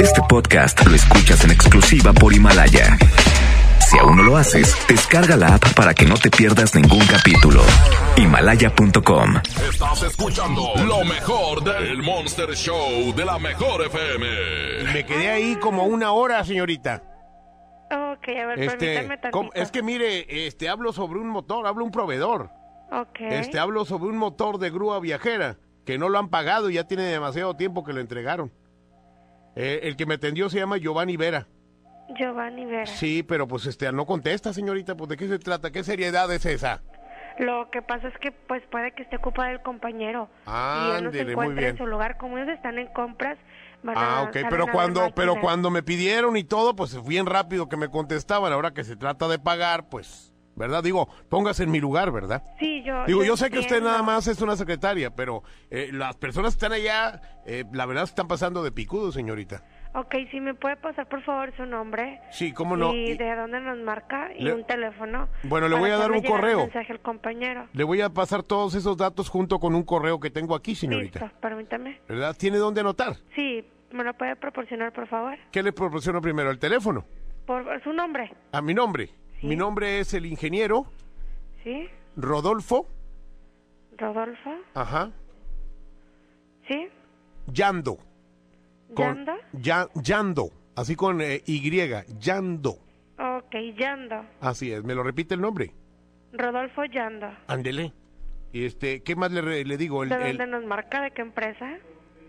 Este podcast lo escuchas en exclusiva por Himalaya. Si aún no lo haces, descarga la app para que no te pierdas ningún capítulo. Himalaya.com. Estás escuchando lo mejor del Monster Show de la mejor FM. Me quedé ahí como una hora, señorita. Ok, a ver, Este, permítame tantito. es que mire, este, hablo sobre un motor, hablo un proveedor. Ok. Este, hablo sobre un motor de grúa viajera que no lo han pagado y ya tiene demasiado tiempo que lo entregaron. Eh, el que me atendió se llama Giovanni Vera. Giovanni Vera. Sí, pero pues este no contesta, señorita, pues de qué se trata, qué seriedad es esa. Lo que pasa es que pues puede que esté ocupado el compañero. y él no se Ándele, muy encuentra bien. en su lugar. Como ellos están en compras, van a Ah, ok, pero cuando, pero cuando me pidieron y todo, pues bien rápido que me contestaban. Ahora que se trata de pagar, pues, ¿verdad? Digo, póngase en mi lugar, ¿verdad? Sí, yo... Digo, yo sé que usted nada más es una secretaria, pero eh, las personas que están allá, eh, la verdad están pasando de picudo, señorita. Ok, si me puede pasar por favor su nombre. Sí, cómo no. Y Y- de dónde nos marca y Le- un teléfono. Bueno, le voy a dar un correo. Mensaje al compañero. Le voy a pasar todos esos datos junto con un correo que tengo aquí, señorita. Listo, permítame. ¿Verdad? ¿Tiene dónde anotar? Sí, ¿me lo puede proporcionar por favor? ¿Qué le proporciono primero? ¿El teléfono? Por su nombre. A mi nombre. Mi nombre es el ingeniero ¿Sí? Rodolfo, Rodolfo. ajá, ¿Sí? Yando. Con- ¿Yanda? Ya- Yando, así con eh, Y, Yando. Ok, Yanda. Así es, ¿me lo repite el nombre? Rodolfo Yanda. Ándele. Y este, ¿qué más le, le digo? El, ¿De el- dónde nos marca? ¿De qué empresa?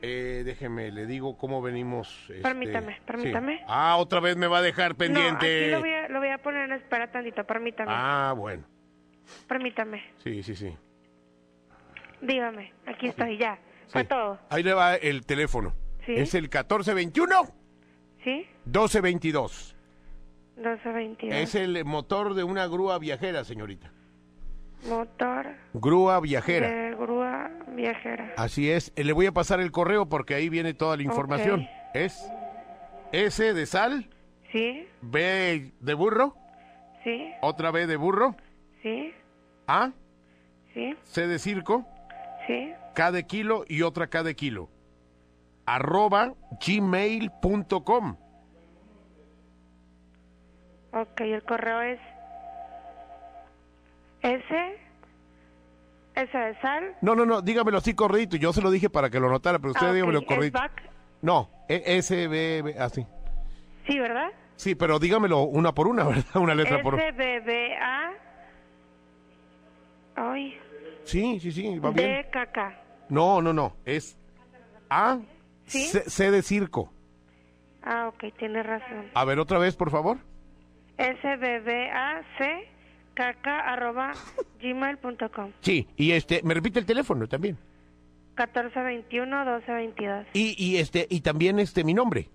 Eh, déjeme, le digo cómo venimos. este, Permítame, sí. permítame. Ah, otra vez me va a dejar No, pendiente. aquí lo voy, a, lo voy a poner en espera tantito, permítame. Ah, bueno. Permítame. Sí, sí, sí. Dígame, aquí estoy, ya. Fue Sí. todo. Ahí le va el teléfono. Sí. Es el 1421 ¿Sí? 1222. 1222. Es el motor de una grúa viajera, señorita. Motor Grúa viajera. de grúa viajera. Así es. Eh, Le voy a pasar el correo porque ahí viene toda la información. Es S de sal, ¿Sí? B de burro, ¿Sí? otra B de burro, ¿Sí? A, ¿Sí? C de circo, ¿Sí? K de kilo y otra K de kilo. Arroba gmail.com. Ok, el correo es S, S de sal. No, no, no, dígamelo así corridito. Yo se lo dije para que lo notara, pero usted Ah, ok, dígamelo es corridito. back. No, E- S, B, B, así. Sí, ¿verdad? Sí, pero dígamelo una por una, ¿verdad? Una letra por una. S, B, B, A. Ay, Sí, sí, sí, va bien. D, K, K. No, no, no. Es A, ¿Sí? C, C de circo. Ah, ok, tiene razón. A ver, otra vez, por favor. S, B, B, A, C, K, arroba gmail.com. Sí, y este, me repite el teléfono también. 1421 1222. Y, y este, y también este, mi nombre,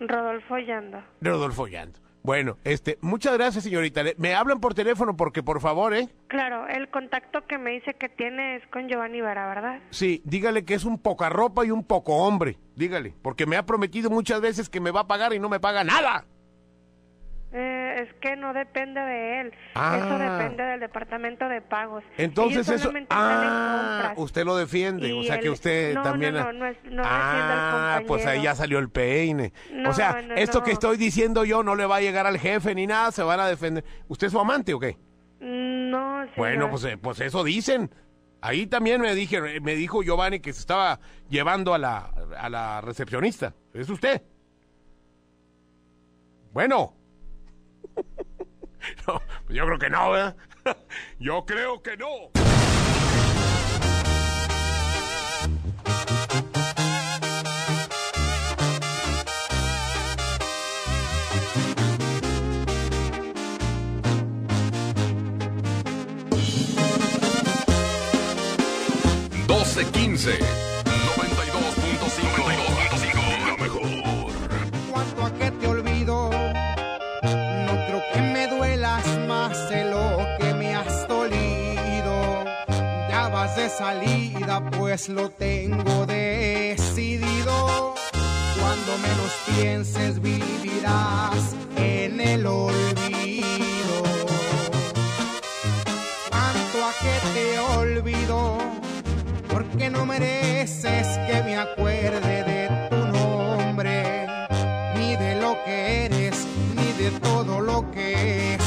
Rodolfo Yando. Rodolfo Yando. Bueno, este, muchas gracias, señorita. Me hablan por teléfono porque, por favor, ¿eh? Claro, el contacto que me dice que tiene es con Giovanni Vera, ¿verdad? Sí, dígale que es un poca ropa y un poco hombre. Dígale, porque me ha prometido muchas veces que me va a pagar y no me paga nada. Eh, es que no depende de él. Ah. Eso depende del departamento de pagos. Entonces Ellos eso, en ah, usted lo defiende, o sea que usted no, también. no, no, no es- no ah, al pues ahí ya salió el peine. No, o sea, no, esto que estoy diciendo yo no le va a llegar al jefe ni nada, se van a defender. ¿Usted es su amante o qué? No, señor. Bueno, pues, eh, pues eso dicen. Ahí también me dije, me dijo Giovanni que se estaba llevando a la, a la recepcionista. ¿Es usted? Bueno. No, yo creo que no, ¿verdad? Yo creo que no. doce quince, salida, pues lo tengo decidido. Cuando menos pienses, vivirás en el olvido. Tanto a que te olvido, porque no mereces que me acuerde de tu nombre, ni de lo que eres, ni de todo lo que es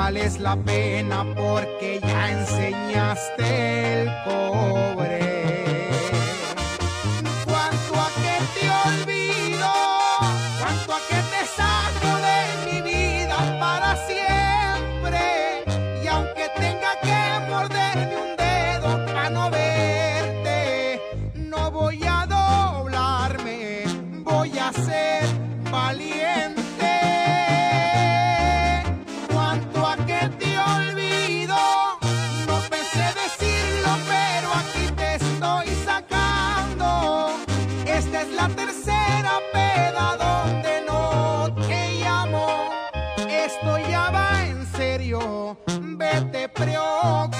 vales la pena porque ya enseñaste el cobre. walk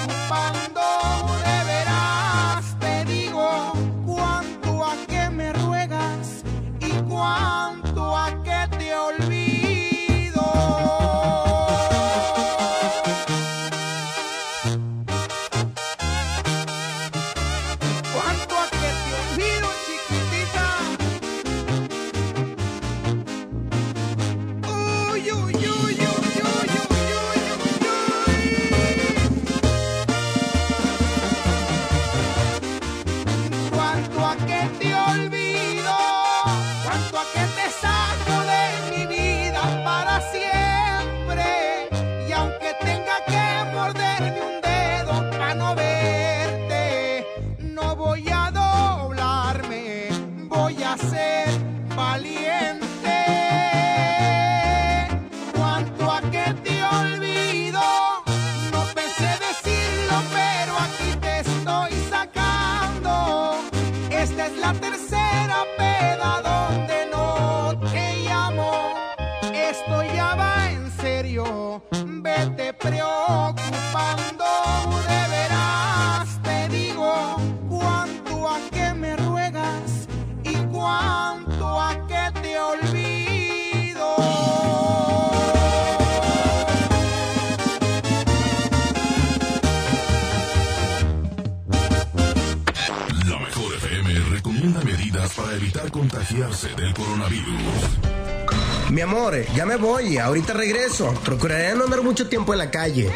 Esta es contagiarse del coronavirus. Mi amor, ya me voy, ahorita regreso. Procuraré no andar mucho tiempo en la calle.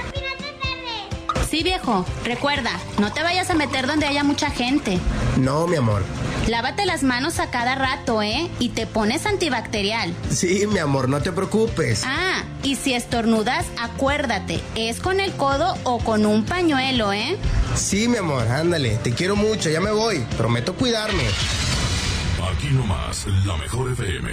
Sí, viejo, recuerda, no te vayas a meter donde haya mucha gente. No, mi amor. Lávate las manos a cada rato, ¿eh? Y te pones antibacterial. Sí, mi amor, no te preocupes. Ah, y si estornudas, acuérdate, es con el codo o con un pañuelo, ¿eh? Sí, mi amor, ándale, te quiero mucho, ya me voy. Prometo cuidarme. Nomás, la mejor FM.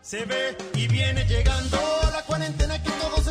Se ve y viene llegando la cuarentena que todo se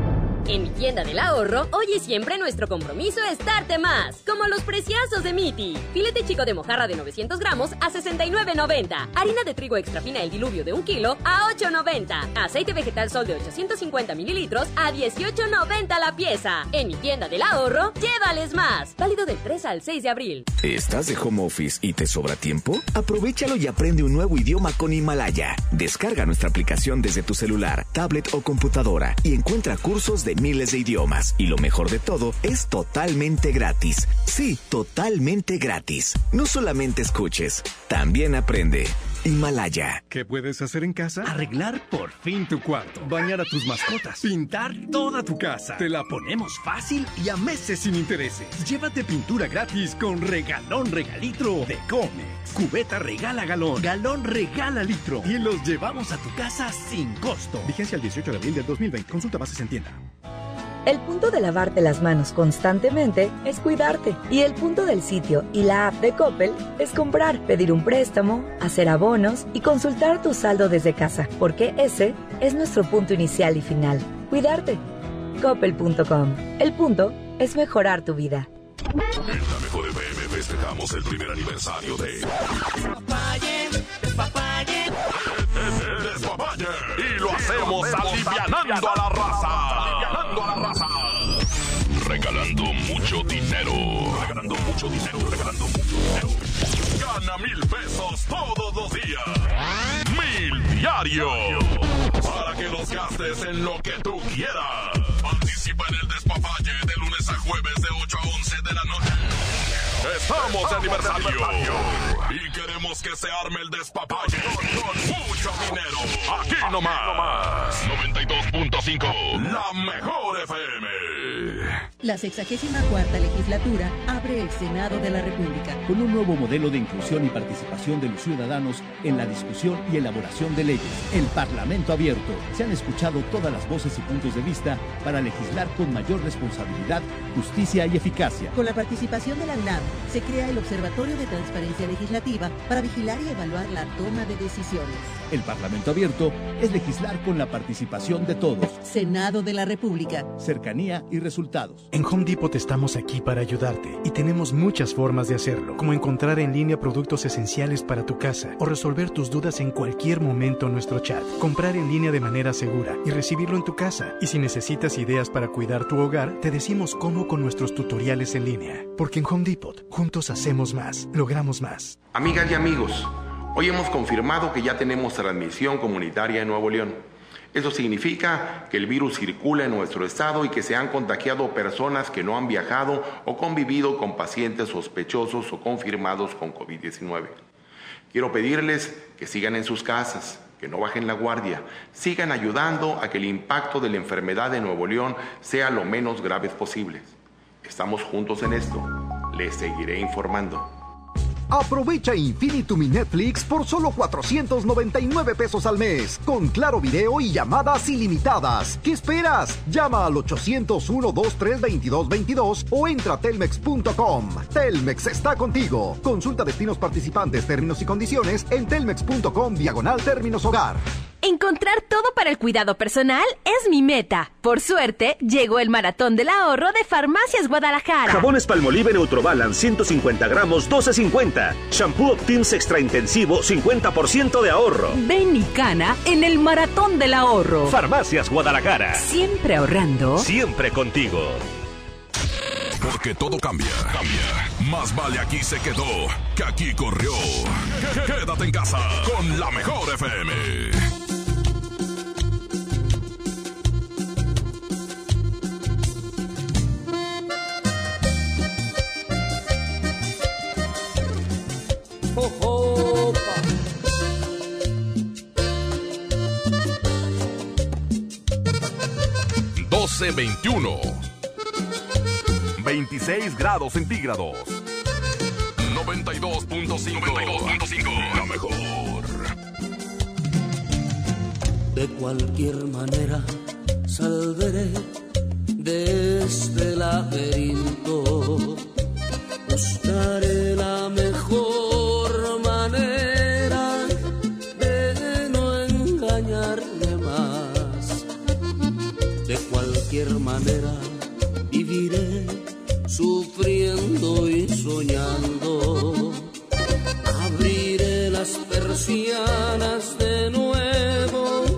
En mi tienda del ahorro, hoy y siempre nuestro compromiso es darte más. Como los preciazos de Miti. Filete chico de mojarra de 900 gramos a 69.90. Harina de trigo extra fina el diluvio de un kilo a 8.90. Aceite vegetal sol de 850 mililitros a 18.90 la pieza. En mi tienda del ahorro, llévales más. Válido del 3 al 6 de abril. ¿Estás de home office y te sobra tiempo? Aprovechalo y aprende un nuevo idioma con Himalaya. Descarga nuestra aplicación desde tu celular, tablet o computadora y encuentra cursos de miles de idiomas. Y lo mejor de todo, es totalmente gratis. Sí, totalmente gratis. No solamente escuches, también aprende. Himalaya. ¿Qué puedes hacer en casa? Arreglar por fin tu cuarto. Bañar a tus mascotas. Pintar toda tu casa. Te la ponemos fácil y a meses sin intereses. Llévate pintura gratis con regalón regalitro de Comex. Cubeta regala galón. Galón regala litro. Y los llevamos a tu casa sin costo. Vigencia el 18 de abril del 2020. Consulta bases en tienda. El punto de lavarte las manos constantemente es cuidarte. Y el punto del sitio y la app de Coppel es comprar, pedir un préstamo, hacer abonos y consultar tu saldo desde casa, porque ese es nuestro punto inicial y final. Cuidarte. Coppel.com. El punto es mejorar tu vida. En la mejor FM festejamos el primer aniversario de. Despapalle, despapalle. Despapalle. Y lo hacemos alivianando a la raza. Mucho dinero. Regalando mucho dinero. Gana mil pesos todos los días. Mil diario. Para que los gastes en lo que tú quieras. Participa en el despapalle de lunes a jueves de 8 a Estamos de aniversario. Y queremos que se arme el despapalle con mucho dinero. Aquí nomás. 92.5. La mejor FM. La 64 legislatura abre el Senado de la República. con un nuevo modelo de inclusión y participación de los ciudadanos en la discusión y elaboración de leyes. El Parlamento abierto. Se han escuchado todas las voces y puntos de vista para legislar con mayor responsabilidad, justicia y eficacia. Con la participación de la UNAM, se crea el Observatorio de Transparencia Legislativa para vigilar y evaluar la toma de decisiones. El Parlamento abierto es legislar con la participación de todos. Senado de la República. Cercanía y resultados. En Home Depot estamos aquí para ayudarte y tenemos muchas formas de hacerlo, como encontrar en línea productos esenciales para tu casa o resolver tus dudas en cualquier momento en nuestro chat, comprar en línea de manera segura y recibirlo en tu casa. Y si necesitas ideas para cuidar tu hogar, te decimos cómo con nuestros tutoriales en línea. Porque en Home Depot, juntos hacemos más, logramos más. Amigas y amigos, hoy hemos confirmado que ya tenemos transmisión comunitaria en Nuevo León. Eso significa que el virus circula en nuestro estado y que se han contagiado personas que no han viajado o convivido con pacientes sospechosos o confirmados con COVID-19. Quiero pedirles que sigan en sus casas, que no bajen la guardia, sigan ayudando a que el impacto de la enfermedad de Nuevo León sea lo menos grave posible. Estamos juntos en esto. Les seguiré informando. Aprovecha Infinitum y Netflix por solo 499 pesos al mes, con claro video y llamadas ilimitadas. ¿Qué esperas? Llama al 801-232222 o entra a telmex.com. Telmex está contigo. Consulta destinos participantes, términos y condiciones en telmex.com diagonal términos hogar. Encontrar todo para el cuidado personal es mi meta. Por suerte, llegó el maratón del ahorro de Farmacias Guadalajara. Jabones Palmolive Neutrobalan 150 gramos 12.50. Shampoo Optims Extra Intensivo 50% de ahorro. Ven y cana en el maratón del ahorro. Farmacias Guadalajara. Siempre ahorrando. Siempre contigo. Porque todo cambia, cambia. Más vale aquí se quedó que aquí corrió. Quédate en casa con la mejor FM. Opa. 1221. 26 grados centígrados. 92.5. 92.5. La mejor. De cualquier manera saldré de este laberinto. Buscaré la mejor cualquier manera viviré sufriendo y soñando. Abriré las persianas de nuevo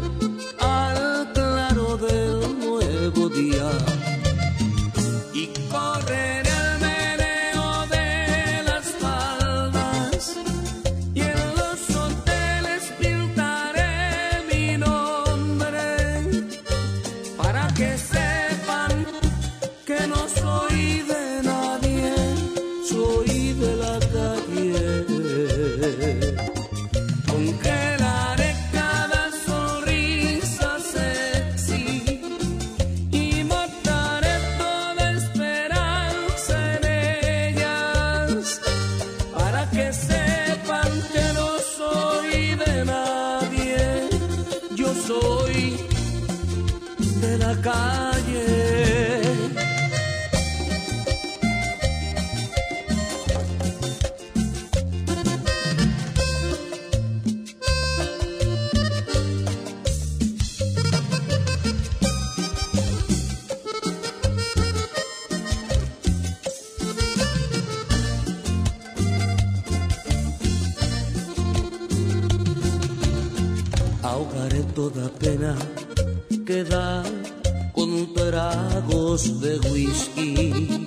whisky.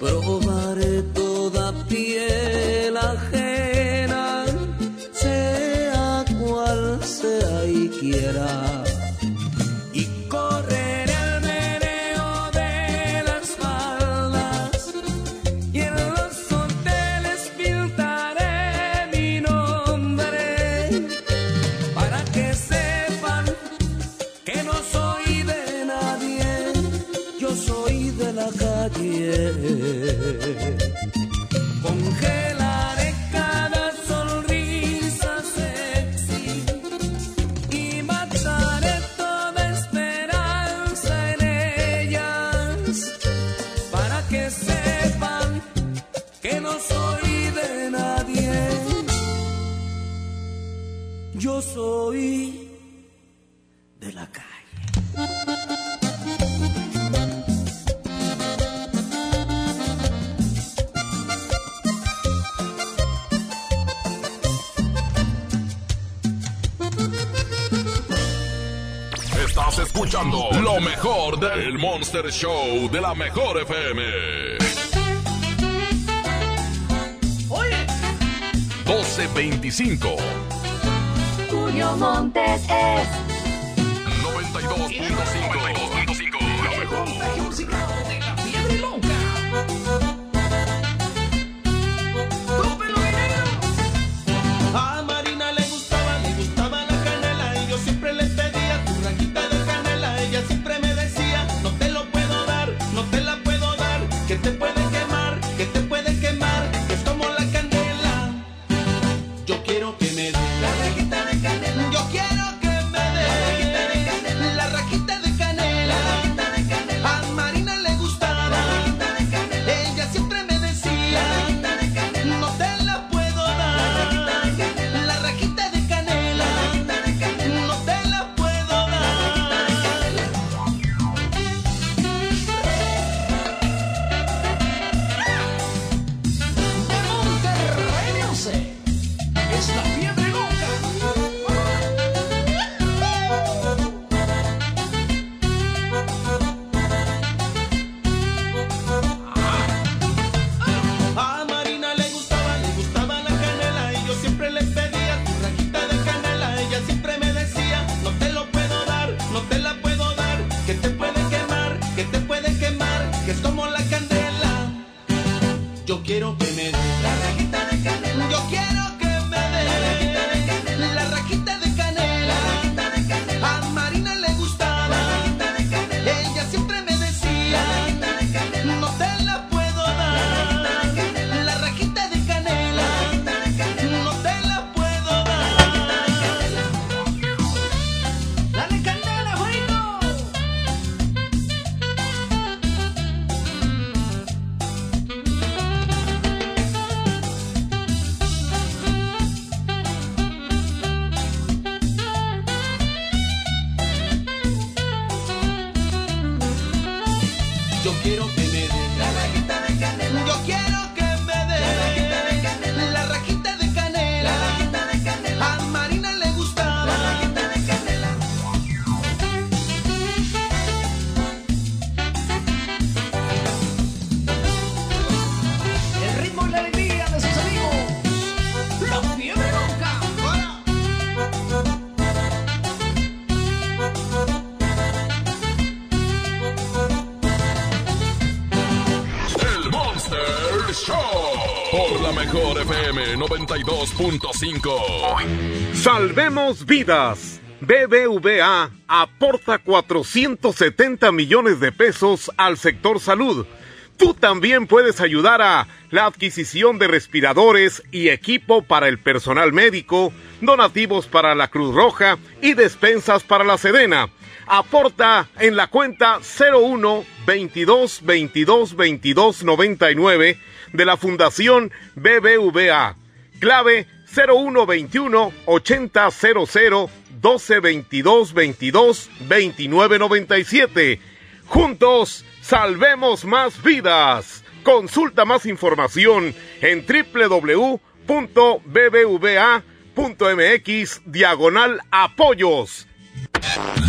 Provo Master Show de la Mejor FM. Oye. 1225. Julio Montes es. 92.5. Salvemos vidas. BBVA aporta 470 millones de pesos al sector salud. Tú también puedes ayudar a la adquisición de respiradores y equipo para el personal médico, donativos para la Cruz Roja y despensas para la Sedena. Aporta en la cuenta 01 22 22 22 99 de la Fundación BBVA. Clave 0121 8000 12 22 22 29 97. Juntos, salvemos más vidas. Consulta más información en www.bbva.mx diagonal apoyos.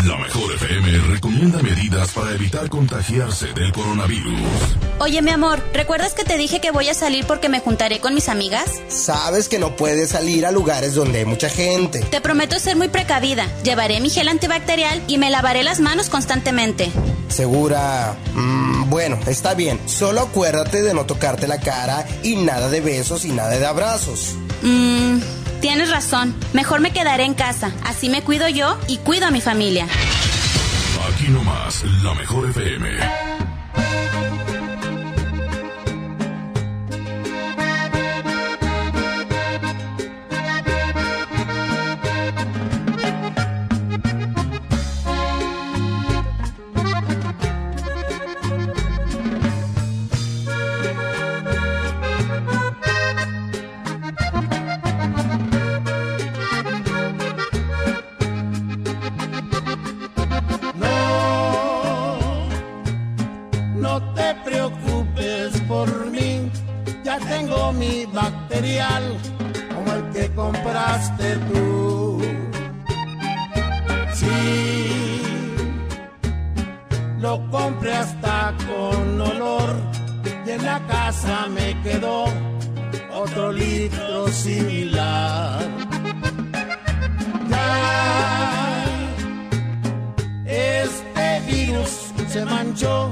La mejor FM recomienda medidas para evitar contagiarse del coronavirus. Oye, mi amor, ¿recuerdas que te dije que voy a salir porque me juntaré con mis amigas? Sabes que no puedes salir a lugares donde hay mucha gente. Te prometo ser muy precavida. Llevaré mi gel antibacterial y me lavaré las manos constantemente. Segura. Mm, bueno, está bien. Solo acuérdate de no tocarte la cara y nada de besos y nada de abrazos. Mmm. Tienes razón. Mejor me quedaré en casa. Así me cuido yo y cuido a mi familia. Aquí nomás, la mejor FM. material como el que compraste tú. Sí, lo compré hasta con olor y en la casa me quedó otro litro similar. Ya, este virus se manchó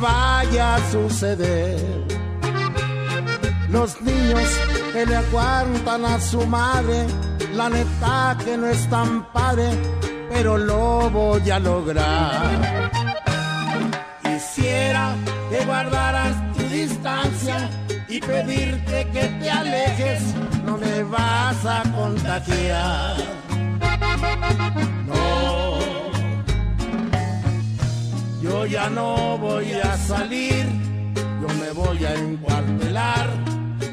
vaya a suceder. Los niños que le aguantan a su madre, la neta que no es tan padre, pero lo voy a lograr. Quisiera que guardaras tu distancia y pedirte que te alejes, no me vas a contagiar. Ya no voy a salir, yo me voy a encuartelar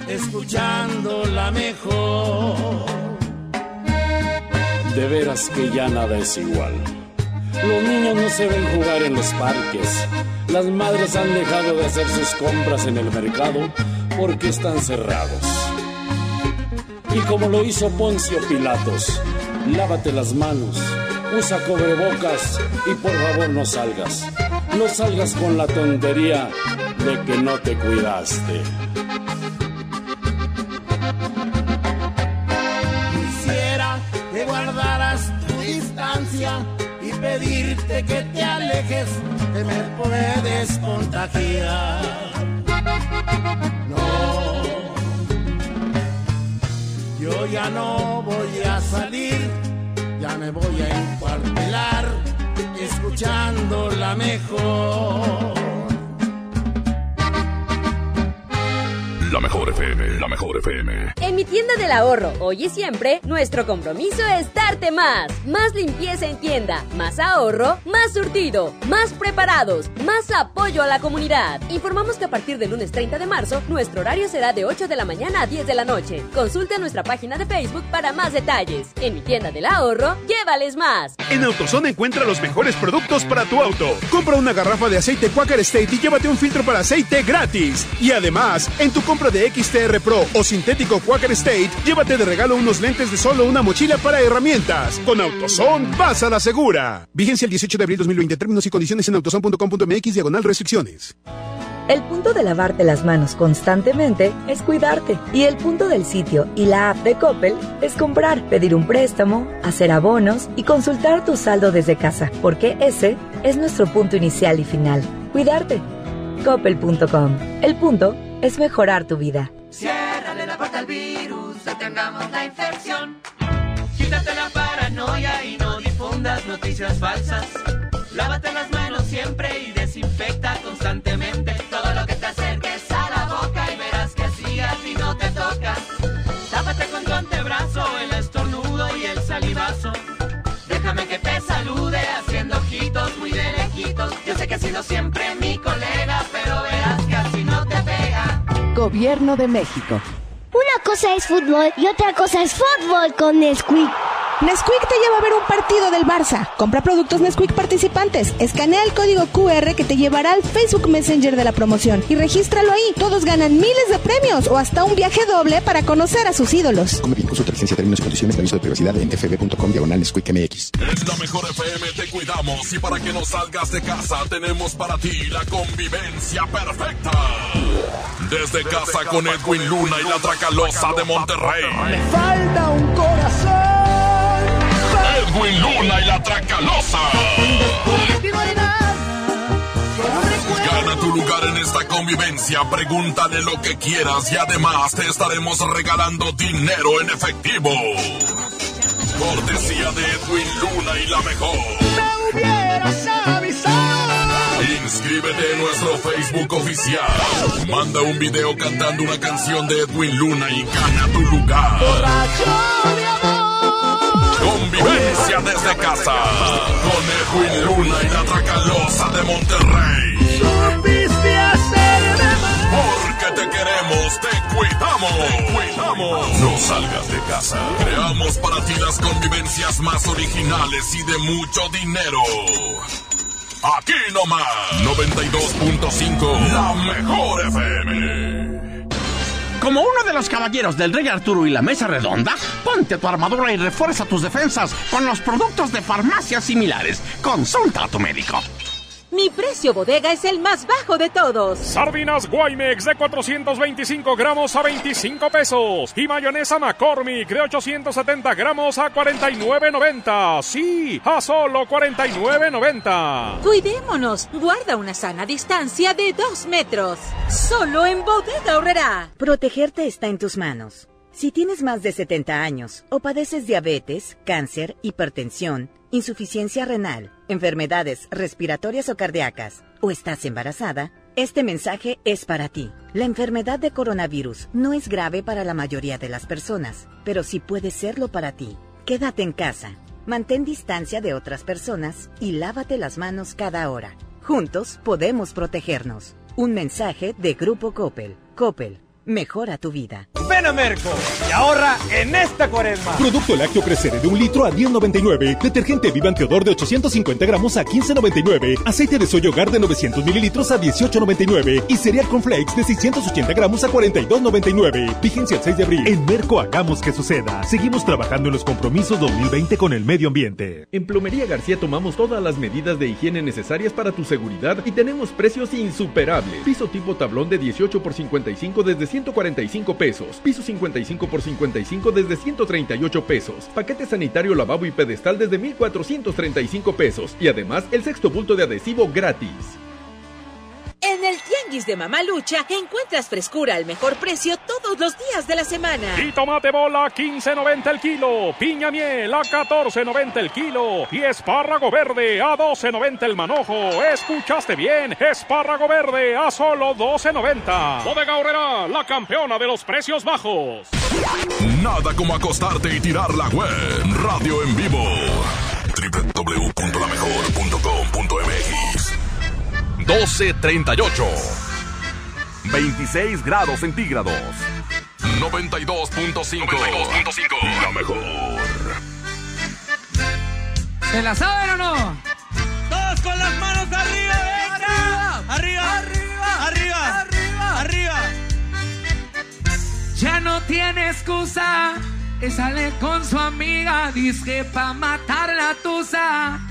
escuchando la mejor. De veras que ya nada es igual. Los niños no se ven jugar en los parques. Las madres han dejado de hacer sus compras en el mercado porque están cerrados. Y como lo hizo Poncio Pilatos, lávate las manos usa cobrebocas y por favor no salgas. No salgas con la tontería de que no te cuidaste. Quisiera que guardaras tu distancia y pedirte que te alejes, que me puedes contagiar. No, yo ya no voy a salir me voy a encuartelar escuchando la mejor. La mejor FM, la mejor FM. En mi tienda del ahorro, hoy y siempre, nuestro compromiso es darte más. Más limpieza en tienda, más ahorro, más surtido, más preparados, más apoyo a la comunidad. Informamos que a partir del lunes 30 de marzo, nuestro horario será de 8 de la mañana a 10 de la noche. Consulta nuestra página de Facebook para más detalles. En mi tienda del ahorro, llévales más. En AutoZone encuentra los mejores productos para tu auto. Compra una garrafa de aceite Quaker State y llévate un filtro para aceite gratis. Y además, en tu compra de XTR Pro o sintético Quaker State, llévate de regalo unos lentes de solo una mochila para herramientas. Con AutoZone, vas a la segura. Vigencia el 18 de abril 2020. Términos y condiciones en autozone.com.mx diagonal restricciones. El punto de lavarte las manos constantemente es cuidarte. Y el punto del sitio y la app de Coppel es comprar, pedir un préstamo, hacer abonos y consultar tu saldo desde casa. Porque ese es nuestro punto inicial y final. Cuidarte. Coppel.com. El punto es mejorar tu vida. Ciérrale la puerta al virus, detengamos la infección. Quítate la paranoia y no difundas noticias falsas. Lávate las manos siempre Gobierno de México. Una cosa es fútbol y otra cosa es fútbol con Nesquik. Nesquik te lleva a ver un partido del Barça. Compra productos Nesquik participantes. Escanea el código QR que te llevará al Facebook Messenger de la promoción y regístralo ahí. Todos ganan miles de premios o hasta un viaje doble para conocer a sus ídolos. Come bien, consulta licencia, términos y condiciones de aviso de privacidad en fb.com diagonal Nesquik MX. En la mejor FM te cuidamos y para que no salgas de casa tenemos para ti la convivencia perfecta. Desde casa con Edwin Luna y la Tracalosa de Monterrey. Me falta un corazón. Edwin Luna y la Tracalosa. Gana tu lugar en esta convivencia, pregúntale lo que quieras y además te estaremos regalando dinero en efectivo. Cortesía de Edwin Luna y la mejor. Me hubieras avisado. Inscríbete en nuestro Facebook oficial. Manda un video cantando una canción de Edwin Luna y gana tu lugar. Borracho. Convivencia desde casa. Con Edwin Luna y la Tracalosa de Monterrey. Supiste hacerme mal. Porque te queremos, te cuidamos. Te cuidamos. No salgas de casa. Creamos para ti las convivencias más originales y de mucho dinero. Aquí nomás, 92.5, la mejor FM. Como uno de los caballeros del Rey Arturo y la Mesa Redonda, ponte tu armadura y refuerza tus defensas con los productos de farmacias similares. Consulta a tu médico. Mi precio bodega es el más bajo de todos. Sardinas Guaymex de 425 gramos a 25 pesos. Y mayonesa McCormick de 870 gramos a 49.90. Sí, a solo 49.90. Cuidémonos. Guarda una sana distancia de dos metros. Solo en bodega ahorrará. Protegerte está en tus manos. Si tienes más de 70 años o padeces diabetes, cáncer, hipertensión, insuficiencia renal, enfermedades respiratorias o cardíacas, o estás embarazada, este mensaje es para ti. La enfermedad de coronavirus no es grave para la mayoría de las personas, pero sí puede serlo para ti. Quédate en casa, mantén distancia de otras personas y lávate las manos cada hora. Juntos podemos protegernos. Un mensaje de Grupo Coppel. Coppel, mejora tu vida. Ven a Merco y ahorra en esta cuaresma. Producto lácteo crecer de un litro a 10.99. Detergente Vivan Teodor de 850 gramos a 15.99. Aceite de soya hogar de 900 mililitros a 18.99. Y cereal con flakes de 680 gramos a 42.99. Vigencia el 6 de abril. En Merco hagamos que suceda. Seguimos trabajando en los compromisos 2020 con el medio ambiente. En Plomería García tomamos todas las medidas de higiene necesarias para tu seguridad y tenemos precios insuperables. Piso tipo tablón de 18 por 55 desde 145 pesos. Piso 55 por 55 desde 138 pesos. Paquete sanitario, lavabo y pedestal desde 1435 pesos. Y además el sexto bulto de adhesivo gratis. Tianguis de Mamalucha encuentras frescura al mejor precio todos los días de la semana. Y tomate bola 15.90 el kilo, piña miel a 14.90 el kilo y espárrago verde a 12.90 el manojo. ¿Escuchaste bien? Espárrago verde a solo 12.90. Bodega Horrera, la campeona de los precios bajos. Nada como acostarte y tirar la web. Radio en vivo. www.lamejor.com.mx 1238 26 grados centígrados 92.5 92.5 La mejor ¿Se la saben o no? Todos con las manos arriba, venga. Arriba, arriba, arriba, arriba, arriba. no tiene excusa. Y sale con su amiga, dice pa' matar la tusa.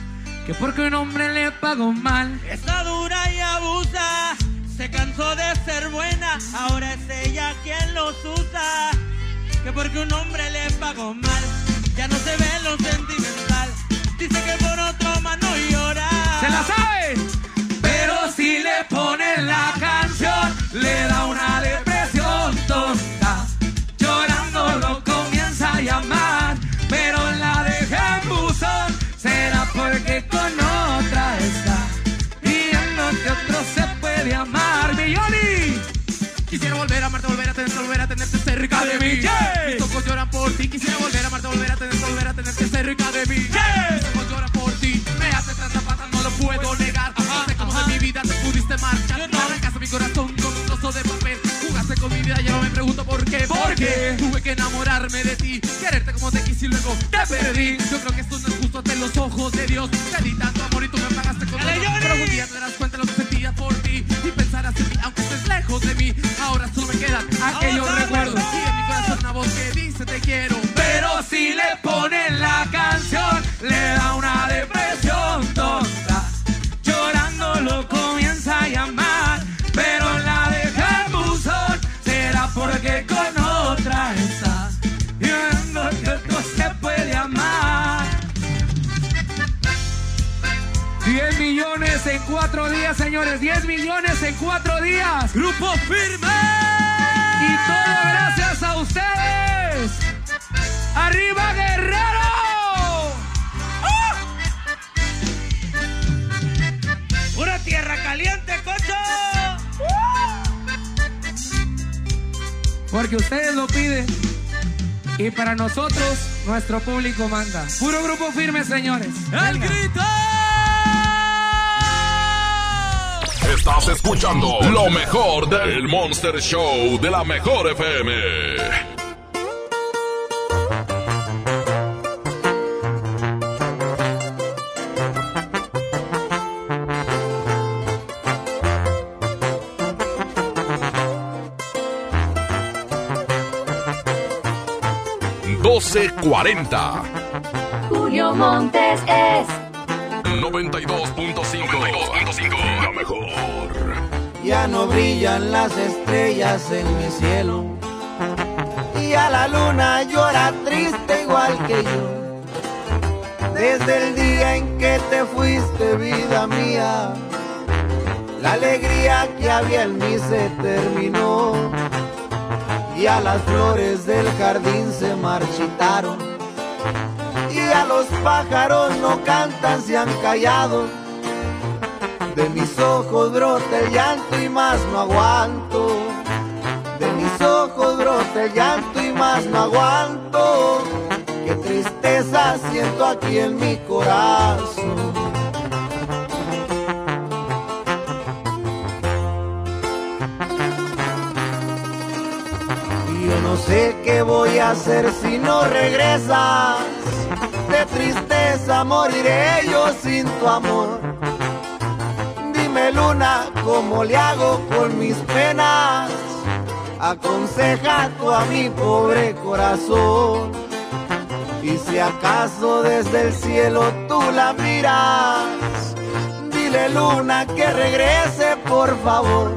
Que porque un hombre le pagó mal. Está dura y abusa. Se cansó de ser buena, ahora es ella quien los usa. Que porque un hombre le pagó mal, ya no se ve lo sentimental. Dice que por otro mano llora. ¡Se la sabe! Pero si le ponen la canción, le da una depresión cerca de mí. Mis ojos lloran por ti. Quisiera volver a amarte, volver a tenerte, volver a tenerte cerca de mí. Mis ojos lloran por ti. Me hace tanta pata, no lo puedo negar. No sé cómo de mi vida te pudiste marchar. No arrancaste mi corazón con un trozo de papel. Jugaste con mi vida, ya no me pregunto por qué. Porque tuve que enamorarme de ti. Quererte como te quise y luego te perdí. Yo creo que esto no es justo ante los ojos de Dios. Te di tanto amor y tú me pagaste con otro. Pero algún día te darás cuenta de lo que sentía Y pensarás en mí, aunque estés lejos de mí. Ahora solo me quedan aquellos recuerdos. Y en mi corazón una voz que dice te quiero. Pero si le ponen la canción, le da una depresión tonta. Llorando lo comienza a llamar, millones en cuatro días, señores. 10 millones en cuatro días. Grupo firme. Y todo gracias a ustedes. ¡Arriba, Guerrero! ¡Ah! Pura tierra caliente, cocho. Porque ustedes lo piden. Y para nosotros, nuestro público manda. Puro grupo firme, señores. ¡El grito! Escuchando lo mejor del Monster Show de la mejor FM. Doce cuarenta. Julio Montes es 92.5. La mejor. Ya no brillan las estrellas en mi cielo. Y a la luna llora triste igual que yo. Desde el día en que te fuiste, vida mía, la alegría que había en mí se terminó. Y a las flores del jardín se marchitaron. Y a los pájaros no cantan, se han callado. De mis ojos brota el llanto y más no aguanto. De mis ojos brota el llanto y más no aguanto. Qué tristeza siento aquí en mi corazón. Y yo no sé qué voy a hacer si no regresas. De tristeza moriré yo sin tu amor. Luna, ¿cómo le hago con mis penas? Aconseja tú a mi pobre corazón. Y si acaso desde el cielo tú la miras, dile luna que regrese por favor.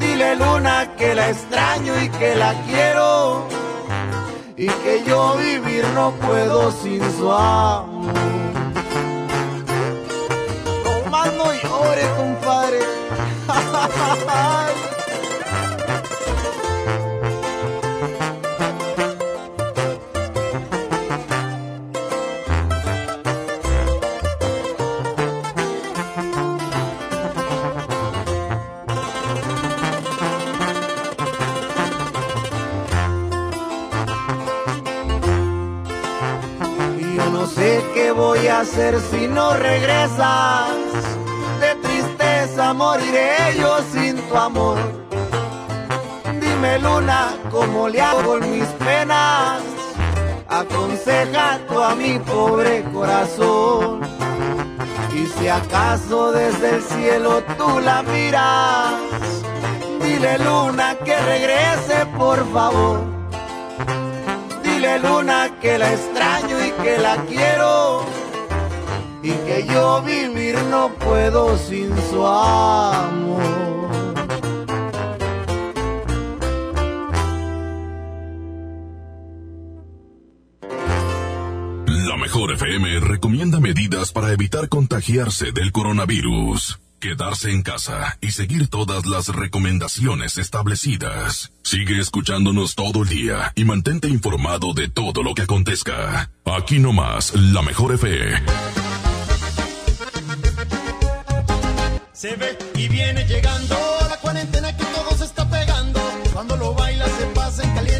Dile luna que la extraño y que la quiero. Y que yo vivir no puedo sin su amor. Llore, compadre. Yo no sé qué voy a hacer si no regresas. Tristeza moriré yo sin tu amor. Dime luna, ¿cómo le hago con mis penas? Aconseja tú a mi pobre corazón. Y si acaso desde el cielo tú la miras, Dile Luna que regrese por favor. Dile Luna que la extraño y que la quiero. Y que yo vivir no puedo sin su amor. La mejor FM recomienda medidas para evitar contagiarse del coronavirus. Quedarse en casa y seguir todas las recomendaciones establecidas. Sigue escuchándonos todo el día y mantente informado de todo lo que acontezca. Aquí nomás, la mejor FM. Se ve y viene llegando la cuarentena que todo se está pegando. Cuando lo baila se pasa en caliente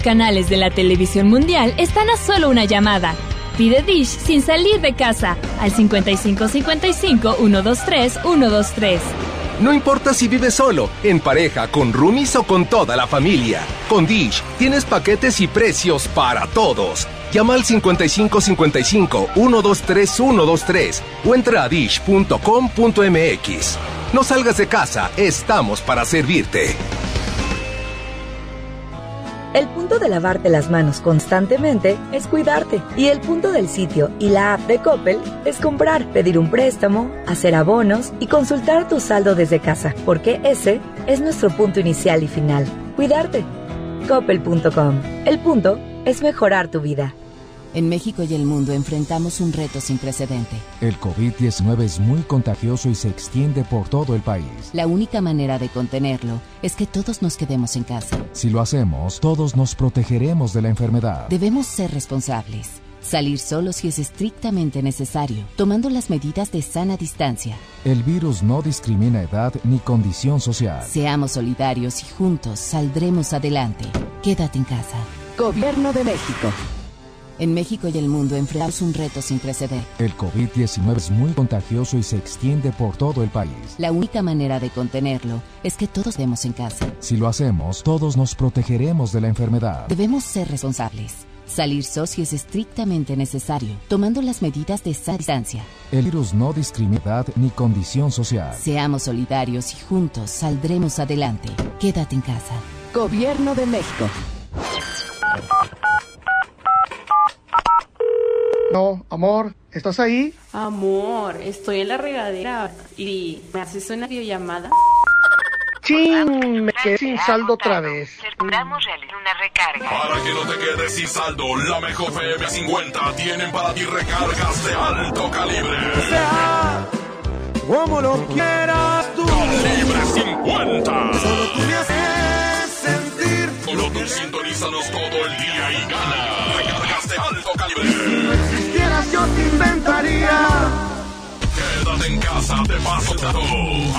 canales de la televisión mundial están a solo una llamada. Pide Dish sin salir de casa al 5555 123 123. No importa si vives solo, en pareja, con roomies o con toda la familia. Con Dish tienes paquetes y precios para todos. Llama al 5555 123 123 o entra a dish.com.mx. No salgas de casa, estamos para servirte. El punto de lavarte las manos constantemente es cuidarte. Y el punto del sitio y la app de Coppel es comprar, pedir un préstamo, hacer abonos y consultar tu saldo desde casa. Porque ese es nuestro punto inicial y final. Cuidarte. Coppel.com. El punto es mejorar tu vida. En México y el mundo enfrentamos un reto sin precedente. El COVID-19 es muy contagioso y se extiende por todo el país. La única manera de contenerlo es que todos nos quedemos en casa. Si lo hacemos, todos nos protegeremos de la enfermedad. Debemos ser responsables. Salir solos si es estrictamente necesario, tomando las medidas de sana distancia. El virus no discrimina edad ni condición social. Seamos solidarios y juntos saldremos adelante. Quédate en casa. Gobierno de México. En México y el mundo enfrentamos un reto sin precedente. El COVID-19 es muy contagioso y se extiende por todo el país. La única manera de contenerlo es que todos demos en casa. Si lo hacemos, todos nos protegeremos de la enfermedad. Debemos ser responsables. Salir si es estrictamente necesario, tomando las medidas de sana distancia. El virus no discrimina edad ni condición social. Seamos solidarios y juntos saldremos adelante. Quédate en casa. Gobierno de México. No, amor, ¿estás ahí? Amor, estoy en la regadera y me haces una videollamada. ¡Chin! Me quedé sin saldo otra vez. Realizar una recarga. Para que no te quedes sin saldo, la mejor FM 50 tienen para ti recargas de alto calibre. Sea como lo quieras tú. Calibre 50. Solo tú me haces sentir. Solo tú sintonízanos todo el día y gana. Recargas de alto calibre. Yo te inventaría. Quédate en casa, te paso todo.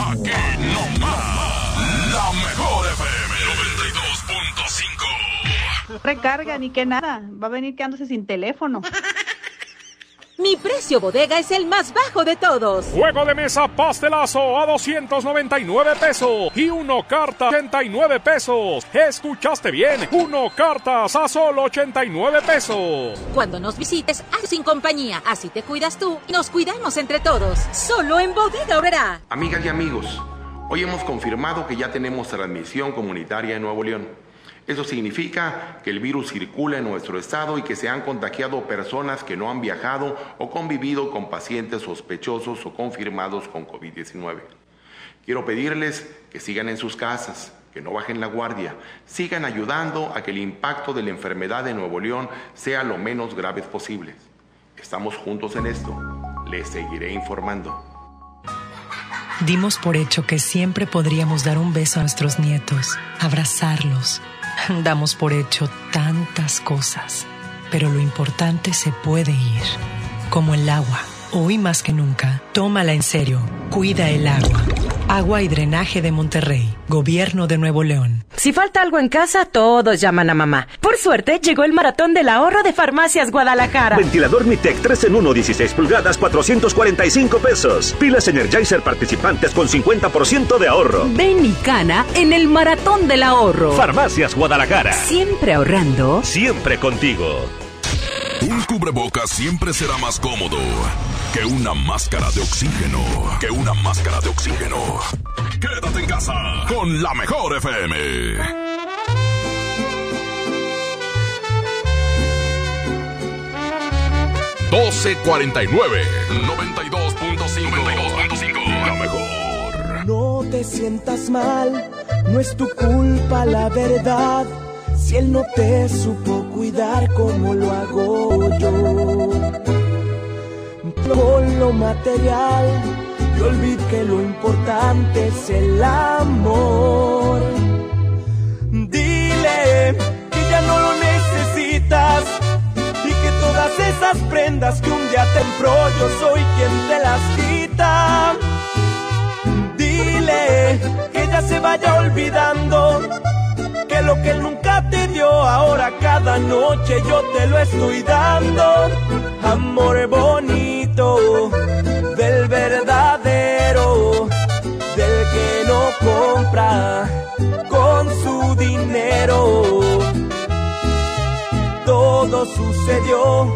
Aquí no más. La mejor FM 92.5. Recarga, ni que nada. Va a venir quedándose sin teléfono. Mi precio bodega es el más bajo de todos. Juego de mesa pastelazo a 299 pesos y uno carta 89 pesos. ¿Escuchaste bien? Uno cartas a solo 89 pesos. Cuando nos visites, haz sin compañía. Así te cuidas tú y nos cuidamos entre todos. Solo en Bodega Horrera. Amigas y amigos, hoy hemos confirmado que ya tenemos transmisión comunitaria en Nuevo León. Eso significa que el virus circula en nuestro estado y que se han contagiado personas que no han viajado o convivido con pacientes sospechosos o confirmados con COVID-19. Quiero pedirles que sigan en sus casas, que no bajen la guardia, sigan ayudando a que el impacto de la enfermedad de Nuevo León sea lo menos grave posible. Estamos juntos en esto. Les seguiré informando. Dimos por hecho que siempre podríamos dar un beso a nuestros nietos, abrazarlos. Damos por hecho tantas cosas, pero lo importante se puede ir, como el agua. Hoy más que nunca, tómala en serio, cuida el agua. Agua y Drenaje de Monterrey, Gobierno de Nuevo León. Si falta algo en casa, todos llaman a mamá. Por suerte, llegó el maratón del ahorro de Farmacias Guadalajara. Ventilador Mitec 3 en 1, 16 pulgadas, 445 pesos. Pilas Energizer participantes con 50% de ahorro. Ven y cana en el maratón del ahorro. Farmacias Guadalajara. Siempre ahorrando. Siempre contigo. Un cubrebocas siempre será más cómodo que una máscara de oxígeno. Que una máscara de oxígeno. Quédate en casa con la mejor FM. 1249 92.5 La mejor. No te sientas mal, no es tu culpa la verdad. Si él no te supo cuidar como lo hago yo. Con lo material, y olvid que lo importante es el amor. Dile que ya no lo necesitas y que todas esas prendas que un día te yo soy quien te las quita. Dile que ya se vaya olvidando lo que él nunca te dio ahora cada noche yo te lo estoy dando. Amor bonito del verdadero, del que no compra con su dinero. Todo sucedió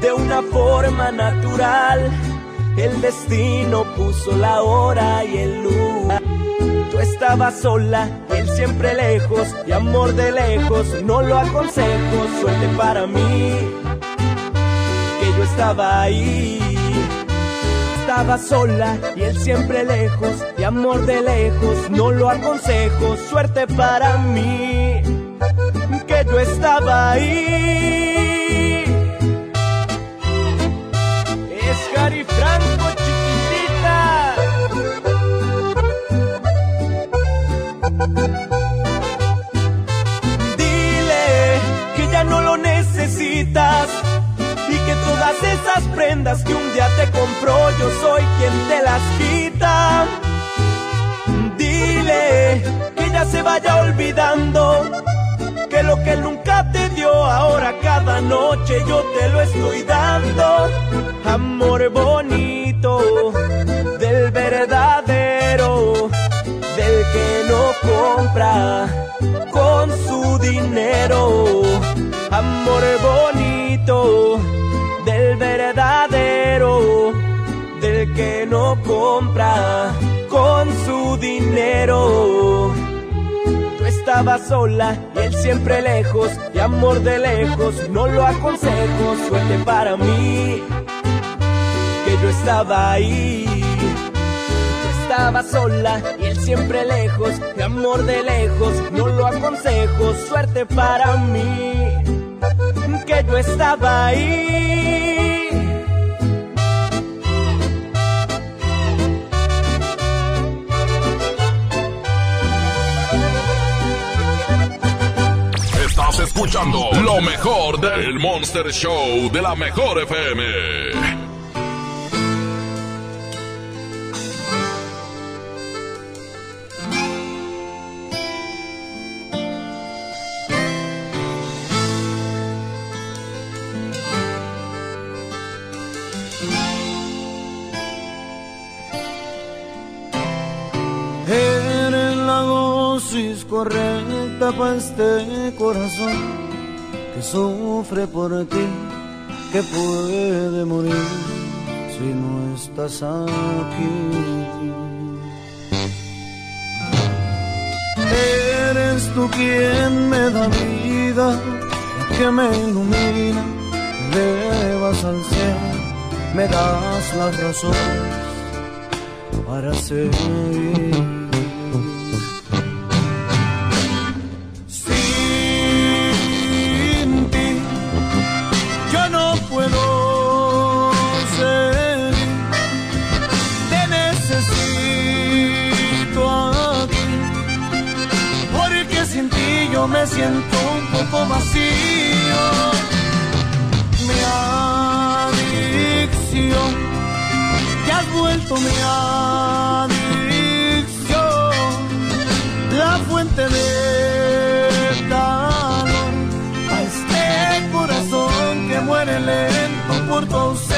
de una forma natural. El destino puso la hora y el lugar. Tú estabas sola siempre lejos, y amor de lejos, no lo aconsejo, suerte para mí, que yo estaba ahí. Estaba sola y él siempre lejos, y amor de lejos, no lo aconsejo, suerte para mí, que yo estaba ahí. Es Cari Franco, chiquitita. Esas prendas que un día te compró yo soy quien te las quita. Dile que ya se vaya olvidando que lo que nunca te dio ahora cada noche yo te lo estoy dando. Amor bonito del verdadero del que no compra con su dinero. Amor bonito verdadero, del que no compra con su dinero. Tú estabas sola y él siempre lejos, y amor de lejos, no lo aconsejo, suerte para mí, que yo estaba ahí estaba sola y él siempre lejos, de amor de lejos, no lo aconsejo, suerte para mí, que yo estaba ahí. Escuchando lo mejor del Monster Show de la mejor FM. Eres la dosis correcta para este corazón que sufre por ti, que puede morir si no estás aquí. Eres tú quien me da vida, que me ilumina, me llevas al cielo, me das las razones para seguir. me siento un poco vacío. Mi adicción, te has vuelto mi adicción, la fuente de calor a este corazón que muere lento por tu.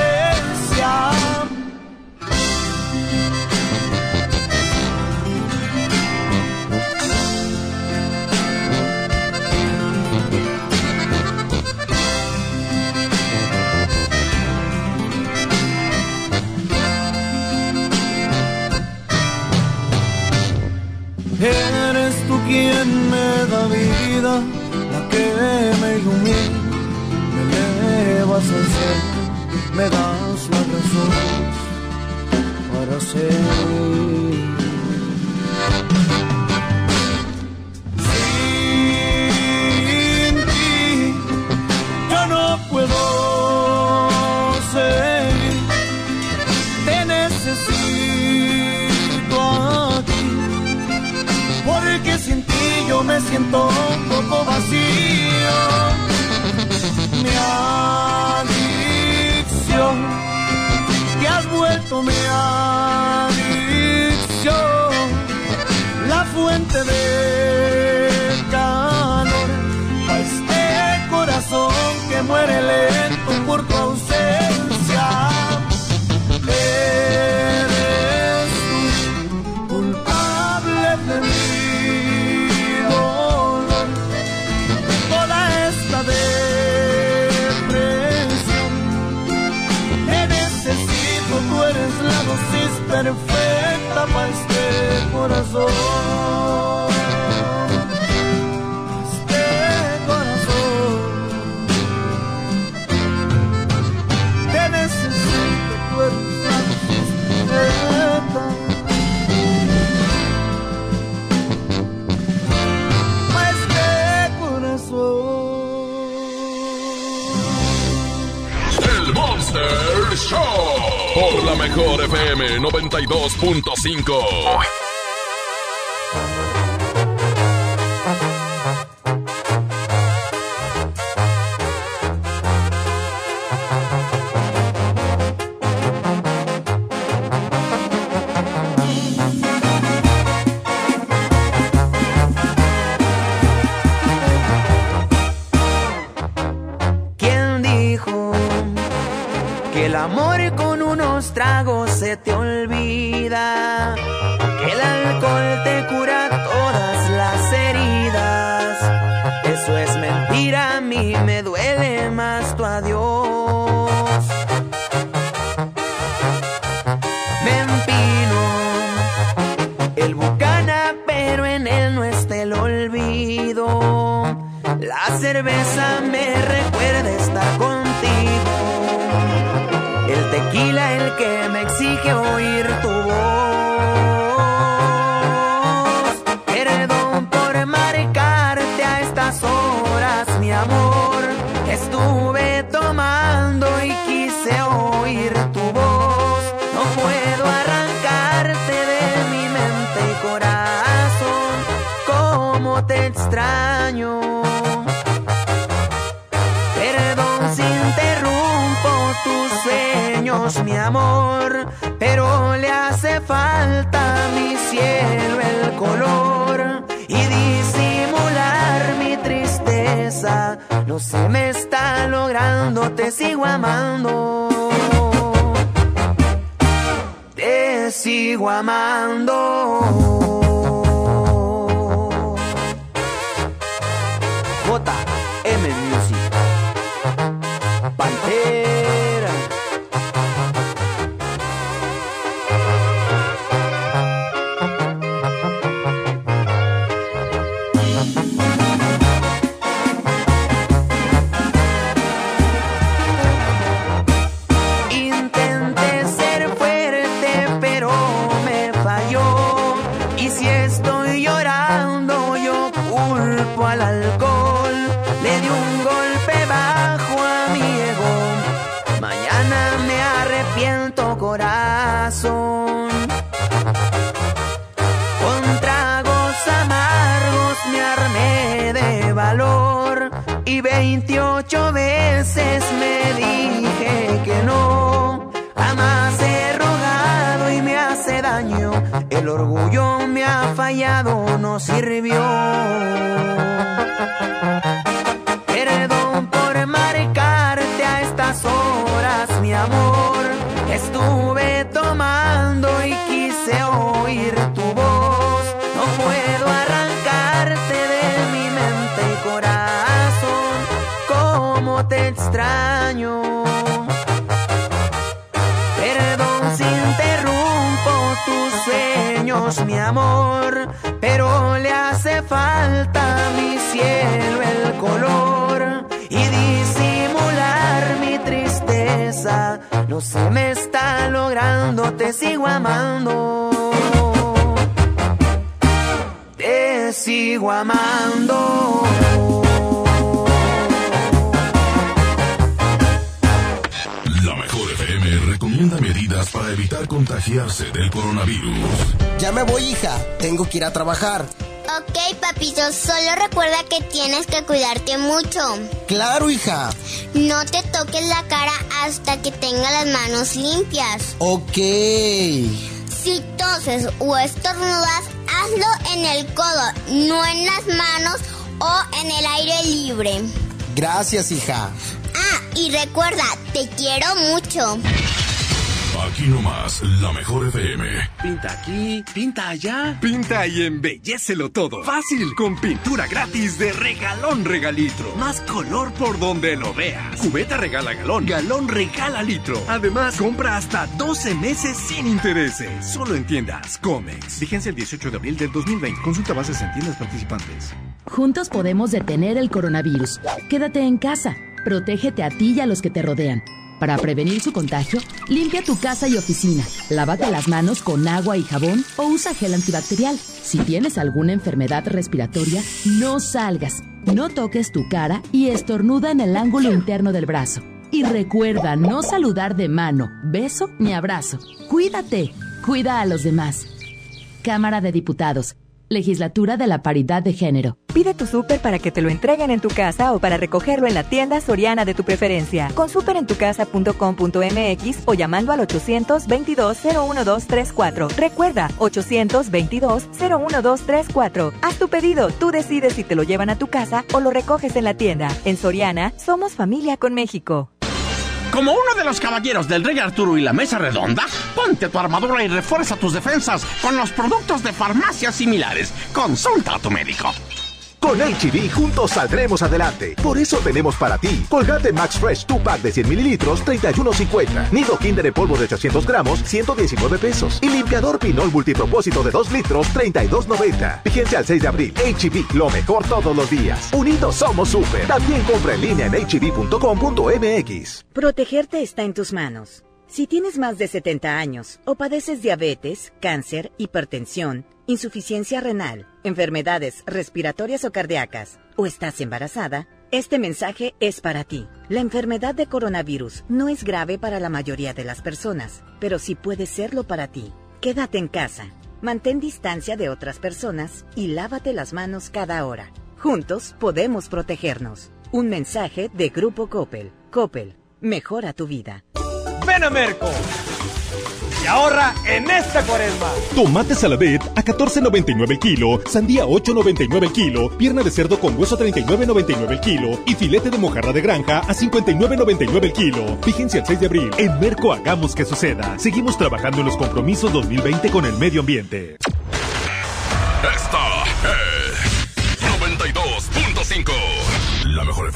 la vida la que me ilumina, me elevas al cielo, me das la razón para ser. tu mi adicción, la fuente de calor, a este corazón que muere lento. mejor FM 92.5. se me está logrando, te sigo amando. Te sigo amando. Pero le hace falta a mi cielo el color y disimular mi tristeza. No se me está logrando, te sigo amando. Te sigo amando. La mejor FM recomienda medidas para evitar contagiarse del coronavirus. Ya me voy, hija. Tengo que ir a trabajar. Ok, papito, solo recuerda que tienes que cuidarte mucho. Claro, hija. No te toques la cara hasta que tengas las manos limpias. Ok. Si toses o estornudas, hazlo en el codo, no en las manos o en el aire libre. Gracias, hija. Ah, y recuerda, te quiero mucho. Aquí nomás, la mejor FM. Pinta aquí, pinta allá. Pinta y embellecelo todo. Fácil, con pintura gratis de regalón regalitro. Más color por donde lo veas. Cubeta regala galón, galón regala litro. Además, compra hasta 12 meses sin intereses. Solo en tiendas Comex. Vigencia el 18 de abril del 2020. Consulta bases en tiendas participantes. Juntos podemos detener el coronavirus. Quédate en casa. Protégete a ti y a los que te rodean. Para prevenir su contagio, limpia tu casa y oficina. Lávate las manos con agua y jabón o usa gel antibacterial. Si tienes alguna enfermedad respiratoria, no salgas. No toques tu cara y estornuda en el ángulo interno del brazo. Y recuerda no saludar de mano, beso ni abrazo. Cuídate. Cuida a los demás. Cámara de Diputados. Legislatura de la Paridad de Género. Pide tu súper para que te lo entreguen en tu casa o para recogerlo en la tienda soriana de tu preferencia. Con superentucasa.com.mx o llamando al 822-01234. Recuerda, 822-01234. Haz tu pedido, tú decides si te lo llevan a tu casa o lo recoges en la tienda. En Soriana, somos familia con México. Como uno de los caballeros del Rey Arturo y la Mesa Redonda, ponte tu armadura y refuerza tus defensas con los productos de farmacias similares. Consulta a tu médico. Con HB juntos saldremos adelante. Por eso tenemos para ti Colgate Max Fresh 2 pack de 100 mililitros, 31.50. Nido Kinder en polvo de 800 gramos, 119 pesos. Y limpiador Pinol multipropósito de 2 litros, 32.90. Vigencia al 6 de abril. HB, lo mejor todos los días. Unidos somos super. También compra en línea en hb.com.mx. Protegerte está en tus manos. Si tienes más de 70 años o padeces diabetes, cáncer, hipertensión, insuficiencia renal, enfermedades respiratorias o cardíacas, o estás embarazada, este mensaje es para ti. La enfermedad de coronavirus no es grave para la mayoría de las personas, pero sí puede serlo para ti. Quédate en casa, mantén distancia de otras personas y lávate las manos cada hora. Juntos podemos protegernos. Un mensaje de Grupo Coppel. Coppel, mejora tu vida. Ven a Merco y ahorra en esta cuaresma. Tomate saladet a 14.99 el kilo, sandía 8.99 el kilo, pierna de cerdo con hueso 39.99 el kilo y filete de mojarra de granja a 59.99 el kilo. Vigencia el 6 de abril. En Merco hagamos que suceda. Seguimos trabajando en los compromisos 2020 con el medio ambiente. Esta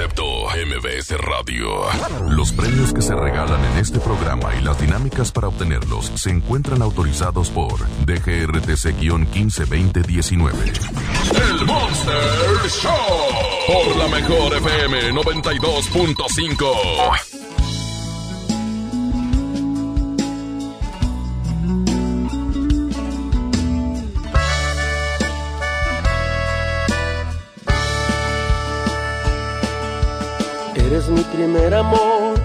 Concepto MBS Radio. Los premios que se regalan en este programa y las dinámicas para obtenerlos se encuentran autorizados por DGRTC-152019. El Monster Show. Por la mejor FM 92.5. mi primer amor,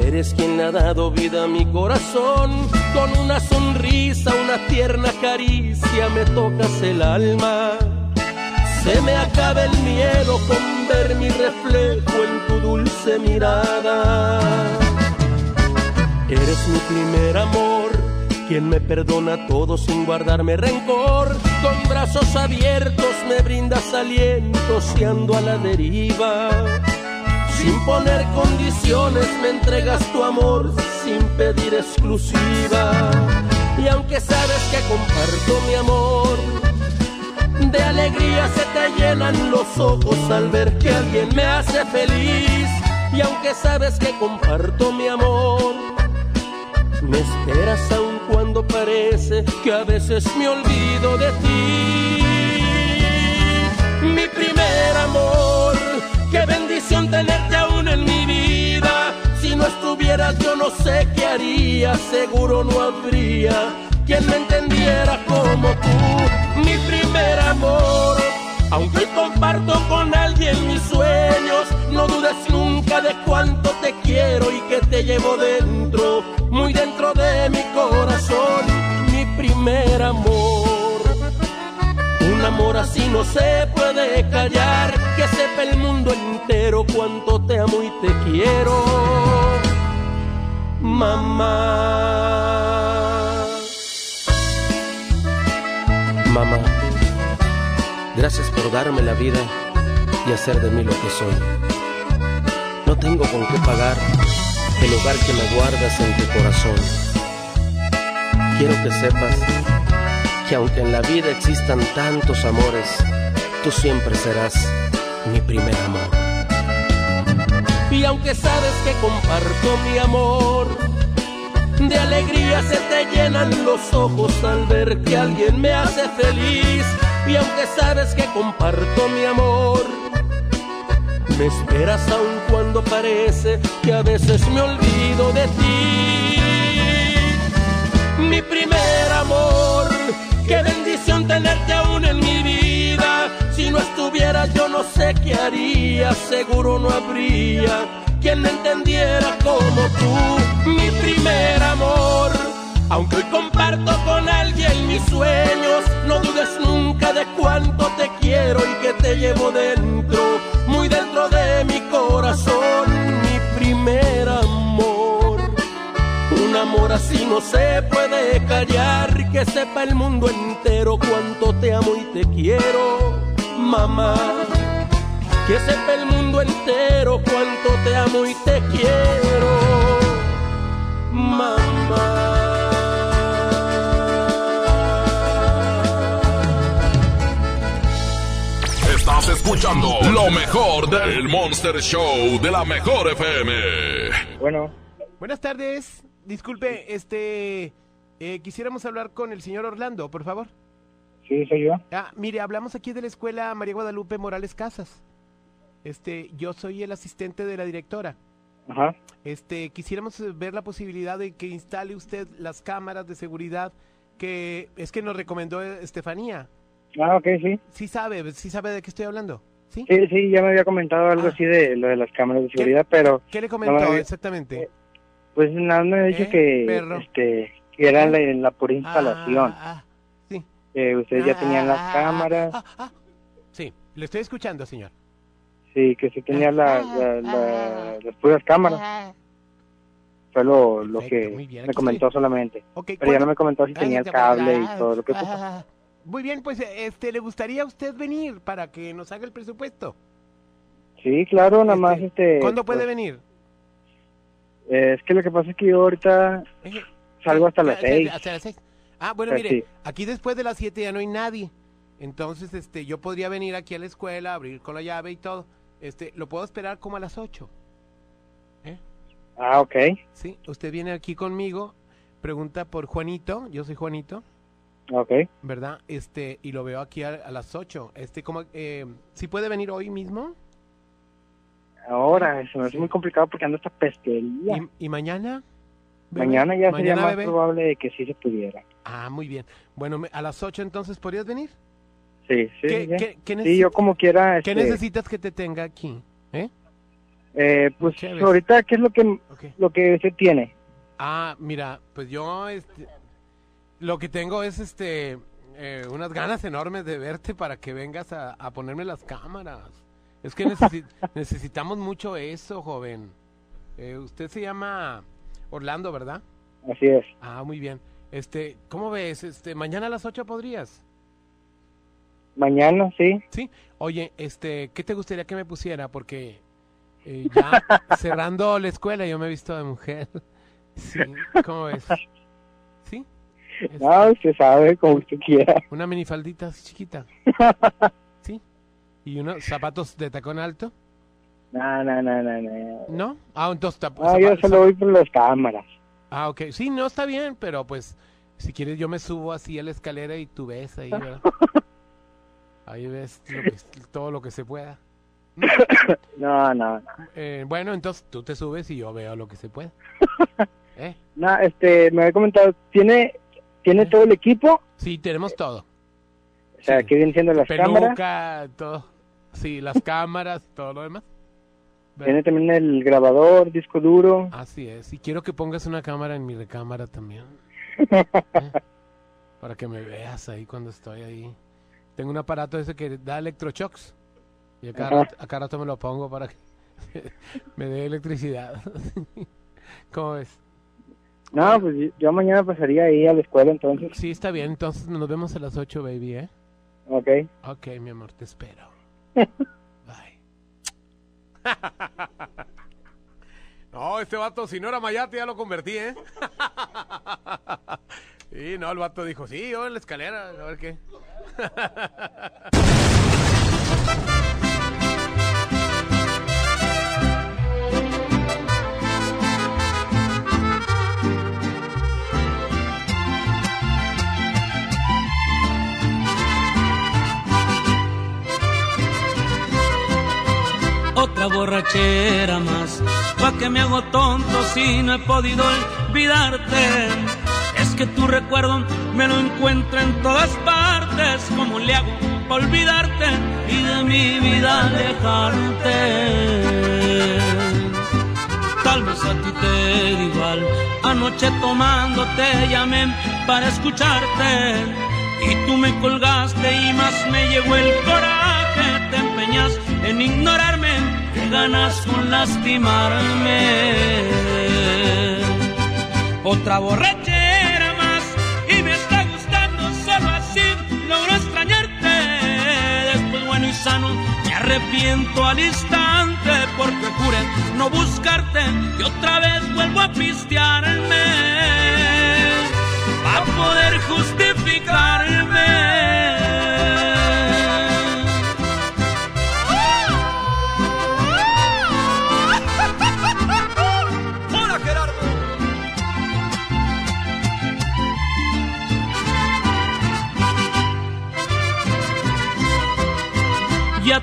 eres quien ha dado vida a mi corazón. Con una sonrisa, una tierna caricia me tocas el alma. Se me acaba el miedo con ver mi reflejo en tu dulce mirada. Eres mi primer amor, quien me perdona todo sin guardarme rencor. Con brazos abiertos me brindas aliento si ando a la deriva. Sin poner condiciones me entregas tu amor sin pedir exclusiva. Y aunque sabes que comparto mi amor, de alegría se te llenan los ojos al ver que alguien me hace feliz. Y aunque sabes que comparto mi amor, me esperas aun cuando parece que a veces me olvido de ti. Mi primer amor, qué tenerte aún en mi vida. Si no estuvieras yo no sé qué haría, seguro no habría quien me entendiera como tú. Mi primer amor, aunque hoy comparto con alguien mis sueños, no dudes nunca de cuánto te quiero y que te llevo dentro, muy dentro de mi corazón, mi primer amor. Un amor así no se puede callar, que sepa el mundo entero cuánto te amo y te quiero, mamá. Mamá, gracias por darme la vida y hacer de mí lo que soy. No tengo con qué pagar el hogar que me guardas en tu corazón. Quiero que sepas que aunque en la vida existan tantos amores, tú siempre serás mi primer amor. Y aunque sabes que comparto mi amor, de alegría se te llenan los ojos al ver que alguien me hace feliz. Y aunque sabes que comparto mi amor, me esperas aun cuando parece que a veces me olvido de ti. Mi primer amor, yo no sé qué haría, seguro no habría quien me entendiera como tú, mi primer amor. Aunque hoy comparto con alguien mis sueños, no dudes nunca de cuánto te quiero y que te llevo dentro, muy dentro de mi corazón, mi primer amor. Un amor así no se puede callar, que sepa el mundo entero cuánto te amo y te quiero, mamá. Que sepa el mundo entero cuánto te amo y te quiero, mamá. Estás escuchando lo mejor del Monster Show de la mejor FM. Bueno. Buenas tardes. Disculpe, este. eh, quisiéramos hablar con el señor Orlando, por favor. Sí, soy yo. Ah, mire, hablamos aquí de la escuela María Guadalupe Morales Casas. Este, yo soy el asistente de la directora. Ajá. Este, quisiéramos eh, ver la posibilidad de que instale usted las cámaras de seguridad que es que nos recomendó eh, Estefanía. Ah, ok, sí. Sí sabe, sí sabe de qué estoy hablando. ¿Sí? Sí, sí, ya me había comentado algo así de lo de las cámaras de seguridad, pero... ¿Qué le comentó había- exactamente? Pues nada, me ha dicho ¿Eh, que, este, que era la, la pura instalación. Ah. Que ustedes ya tenían las Ah, cámaras. Sí, le estoy escuchando, señor. Sí, que sí tenía la, la- la- las puras cámaras. Fue lo, lo que bien, me comentó estoy. solamente. Pero ya ¿cuándo- no me comentó si tenía el cable y ah, todo lo que ah, ocupa. ah, Muy bien, pues este, ¿le gustaría a usted venir para que nos haga el presupuesto? Sí, claro, nada más este... ¿Cuándo puede pues, venir? eh, es que lo que pasa es que yo ahorita salgo hasta las Ah, seis. hasta las seis. Ah, bueno, mire, sí. aquí después de las 7 ya no hay nadie. Entonces, este, yo podría venir aquí a la escuela, abrir con la llave y todo. Este, lo puedo esperar como a las 8. Ah, ok. Sí, usted viene aquí conmigo, pregunta por Juanito, yo soy Juanito, Ok. ¿verdad? Este, y lo veo aquí a, a las 8. Este, como, eh, ¿sí puede venir hoy mismo? Ahora, eso hace muy complicado porque ando esta pestería. ¿Y, y mañana? bebé? Mañana ya sería ¿Mañana, más bebé? probable de que sí se pudiera. Ah, muy bien. Bueno, a las 8 entonces, ¿podrías venir? Sí, sí. ¿Qué- ya. qué- qué sí, yo como quiera. ¿Qué este, necesitas que te tenga aquí? ¿Eh? Eh, pues Chévere. ahorita, ¿qué es lo que, lo que se tiene? Ah, mira, pues yo, este, lo que tengo es, este, eh, unas ganas enormes de verte para que vengas a, a ponerme las cámaras. Es que necesi- necesitamos mucho eso, joven. Eh, usted se llama Orlando, ¿verdad? Así es. Ah, muy bien. Este, ¿cómo ves? Este, mañana a las 8 podrías. Mañana, sí. Sí. Oye, este, ¿qué te gustaría que me pusiera? Porque eh, ya cerrando la escuela yo me he visto de mujer. Sí, ¿cómo ves? ¿Sí? No, usted sabe, como usted quiera. Una minifaldita así chiquita. ¿Sí? ¿Y unos zapatos de tacón alto? No, no, no, no, no. ¿No? Ah, entonces... No, yo solo voy por las cámaras. Ah, ok. Sí, no, está bien, pero pues si quieres yo me subo así a la escalera y tú ves ahí, ¿verdad? Ahí ves lo que- todo lo que se pueda. No, no, no. Eh, bueno, entonces tú te subes y yo veo lo que se pueda. ¿Eh? No, este, me había comentado, ¿tiene, ¿tiene todo el equipo? Sí, tenemos todo. O sea, ¿qué vienen siendo las cámaras? Peluca, todo. Sí, las cámaras, todo lo demás. Tiene también el grabador, disco duro. Así es. Y quiero que pongas una cámara en mi recámara también. ¿eh? Para que me veas ahí cuando estoy ahí. Tengo un aparato ese que da electroshocks. Y a cada, Ajá. rato, a cada rato me lo pongo para que me dé electricidad. ¿Cómo ves? No, pues yo- yo mañana pasaría ahí a la escuela entonces. Sí, está bien. Entonces nos vemos a las 8, baby, ¿eh? Ok. Ok, mi amor, te espero. No, este vato, si no era Mayate, ya lo convertí, ¿eh? Y no, el vato dijo, sí, yo en la escalera, a ver qué. otra borrachera más. Pa' que me hago tonto si no he podido olvidarte. Es que tu recuerdo me lo encuentro en todas partes. ¿Cómo le hago para olvidarte y de mi vida alejarte? Tal vez a ti te da igual. Anoche tomando te llamé para escucharte. Y tú me colgaste y más me llegó el coraje. Te empeñas en ignorarme, ganas con lastimarme. Otra borrachera más y me está gustando solo así. Logro extrañarte. Después bueno y sano me arrepiento al instante porque juré no buscarte y otra vez vuelvo a pistearme para poder justificarme.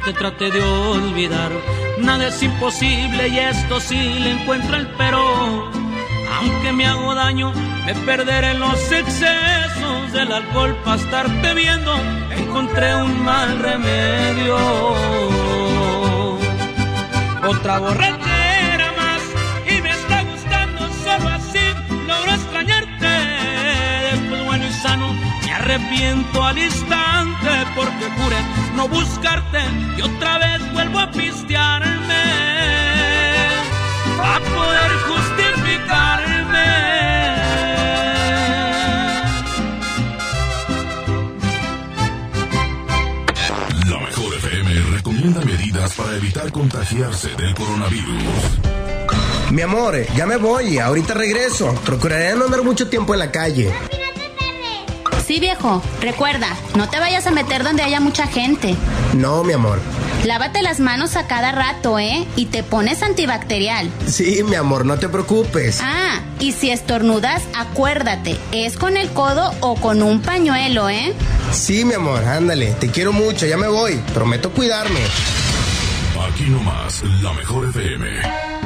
Te traté de olvidar, nada es imposible y esto sí le encuentro el pero. Aunque me hago daño, me perderé en los excesos del alcohol para estarte viendo. Encontré un mal remedio. Otra borrachera más y me está gustando solo así. Logro extrañarte. Después bueno y sano me arrepiento al instante porque juré no buscarte y otra vez vuelvo a pistearme a poder justificarme. La mejor FM recomienda medidas para evitar contagiarse del coronavirus. Mi amor, ya me voy, ahorita regreso. Procuraré no andar mucho tiempo en la calle. Sí, viejo, recuerda, no te vayas a meter donde haya mucha gente. No, mi amor. Lávate las manos a cada rato, ¿eh? Y te pones antibacterial. Sí, mi amor, no te preocupes. Ah, y si estornudas, acuérdate, es con el codo o con un pañuelo, ¿eh? Sí, mi amor, ándale, te quiero mucho, ya me voy. Prometo cuidarme. Aquí nomás, la mejor FM.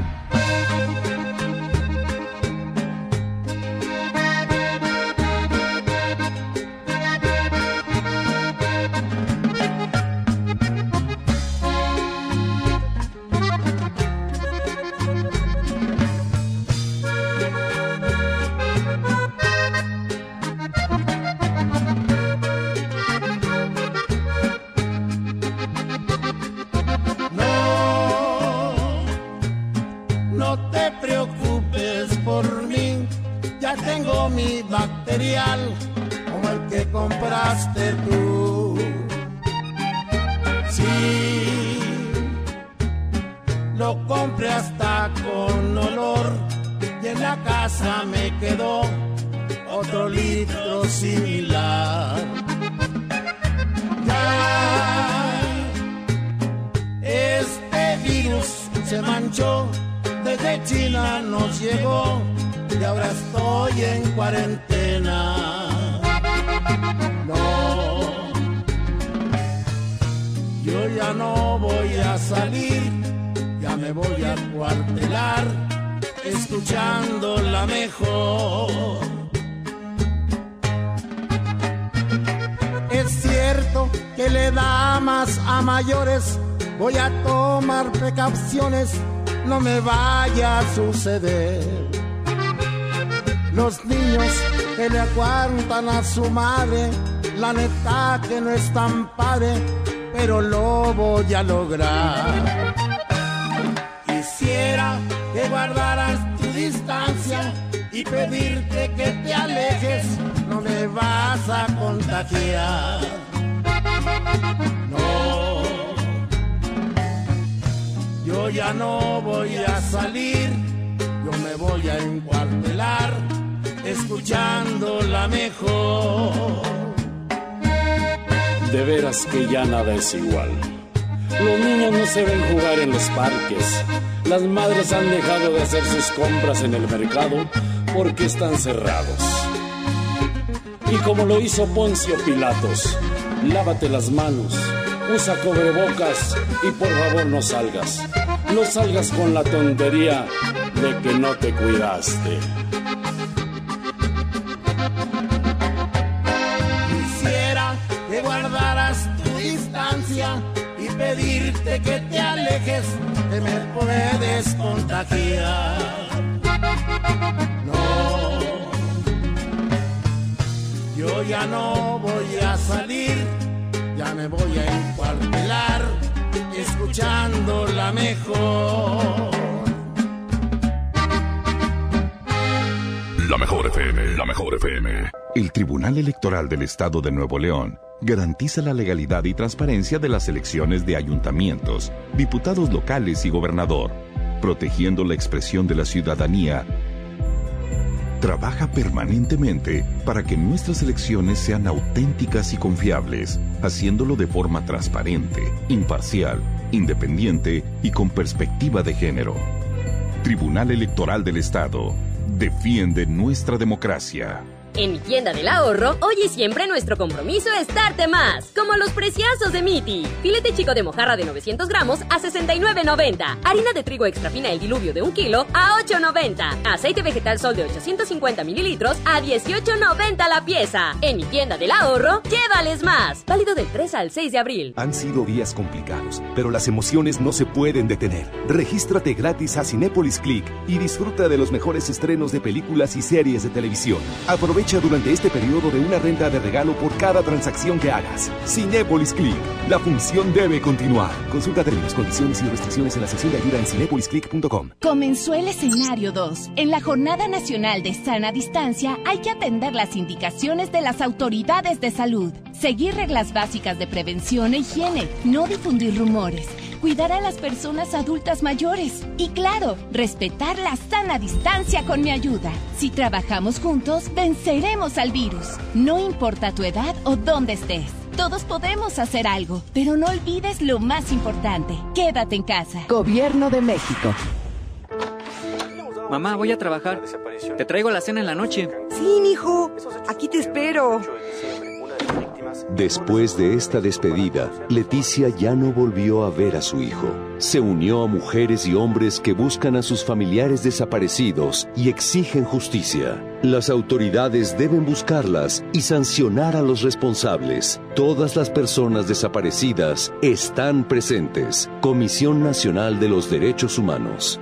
Su madre, la neta que no es tan padre, pero lo voy a lograr. Quisiera que guardaras tu distancia y pedirte que te alejes, no me vas a contagiar. No, yo ya no voy a salir, yo me voy a encuartelar escuchando la mejor. De veras que ya nada es igual. Los niños no se ven jugar en los parques. Las madres han dejado de hacer sus compras en el mercado porque están cerrados. Y como lo hizo Poncio Pilatos, lávate las manos, usa cobrebocas y por favor no salgas. No salgas con la tontería de que no te cuidaste. Pedirte que te alejes, que me puedes contagiar. No, yo ya no voy a salir, ya me voy a encuartelar, escuchando la mejor. La mejor FM, la mejor FM. El Tribunal Electoral del Estado de Nuevo León garantiza la legalidad y transparencia de las elecciones de ayuntamientos, diputados locales y gobernador, protegiendo la expresión de la ciudadanía. Trabaja permanentemente para que nuestras elecciones sean auténticas y confiables, haciéndolo de forma transparente, imparcial, independiente y con perspectiva de género. Tribunal Electoral del Estado defiende nuestra democracia. En mi tienda del ahorro, hoy y siempre nuestro compromiso es darte más. Como los preciazos de Miti. Filete chico de mojarra de 900 gramos a 69.90. Harina de trigo extra fina el diluvio de un kilo a 8.90. Aceite vegetal sol de 850 mililitros a 18.90 la pieza. En mi tienda del ahorro, llévales más. Válido del 3 al 6 de abril. Han sido días complicados, pero las emociones no se pueden detener. Regístrate gratis a Cinépolis Click y disfruta de los mejores estrenos de películas y series de televisión. Durante este periodo de una renta de regalo por cada transacción que hagas. Cinépolis Click. La función debe continuar. Consulta términos, condiciones y restricciones en la sección de ayuda en cinépolisclick.com. Comenzó el escenario 2. En la Jornada Nacional de Sana Distancia hay que atender las indicaciones de las autoridades de salud, seguir reglas básicas de prevención e higiene, no difundir rumores cuidar a las personas adultas mayores y claro, respetar la sana distancia con mi ayuda. Si trabajamos juntos, venceremos al virus. No importa tu edad o dónde estés. Todos podemos hacer algo, pero no olvides lo más importante. Quédate en casa. Gobierno de México. Mamá, voy a trabajar. Te traigo la cena en la noche. Sí, hijo. Aquí te espero. Después de esta despedida, Leticia ya no volvió a ver a su hijo. Se unió a mujeres y hombres que buscan a sus familiares desaparecidos y exigen justicia. Las autoridades deben buscarlas y sancionar a los responsables. Todas las personas desaparecidas están presentes. Comisión Nacional de los Derechos Humanos.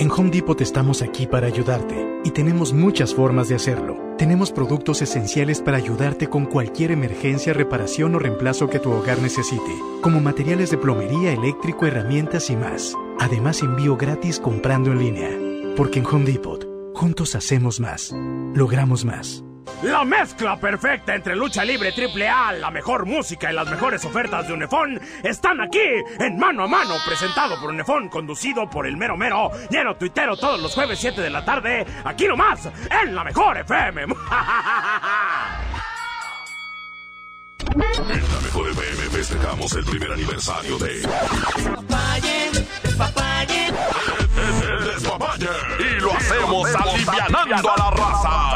En Home Depot estamos aquí para ayudarte y tenemos muchas formas de hacerlo. Tenemos productos esenciales para ayudarte con cualquier emergencia, reparación o reemplazo que tu hogar necesite, como materiales de plomería, eléctrico, herramientas y más. Además, envío gratis comprando en línea. Porque en Home Depot, juntos hacemos más, logramos más. La mezcla perfecta entre lucha libre triple A, la mejor música y las mejores ofertas de Unefón están aquí en Mano a Mano, presentado por Unefón, conducido por el mero mero, lleno tuitero todos los jueves 7 de la tarde, aquí nomás, en la mejor FM. En la mejor FM festejamos el primer aniversario de. Despapalle. El despapalle. Y lo hacemos alivianando a la raza.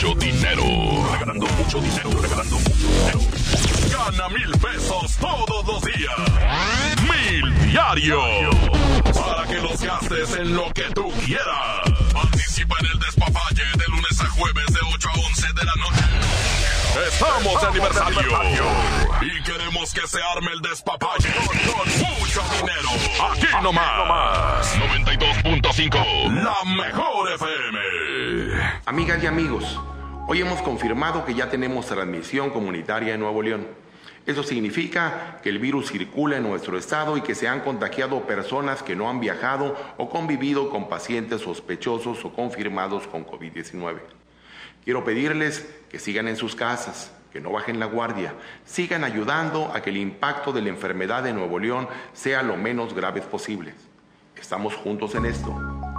Mucho dinero. Regalando mucho dinero. Regalando mucho dinero. Gana mil pesos todos los días. Mil diario. Para que los gastes en lo que tú quieras. Participa en el despapalle de lunes a jueves de 8 a 11 de la noche. Estamos de aniversario. Y queremos que se arme el despapalle con mucho dinero. Aquí nomás. 92.5. La mejor FM. Amigas y amigos, hoy hemos confirmado que ya tenemos transmisión comunitaria en Nuevo León. Eso significa que el virus circula en nuestro estado y que se han contagiado personas que no han viajado o convivido con pacientes sospechosos o confirmados con COVID-19. Quiero pedirles que sigan en sus casas, que no bajen la guardia, sigan ayudando a que el impacto de la enfermedad de Nuevo León sea lo menos grave posible. Estamos juntos en esto.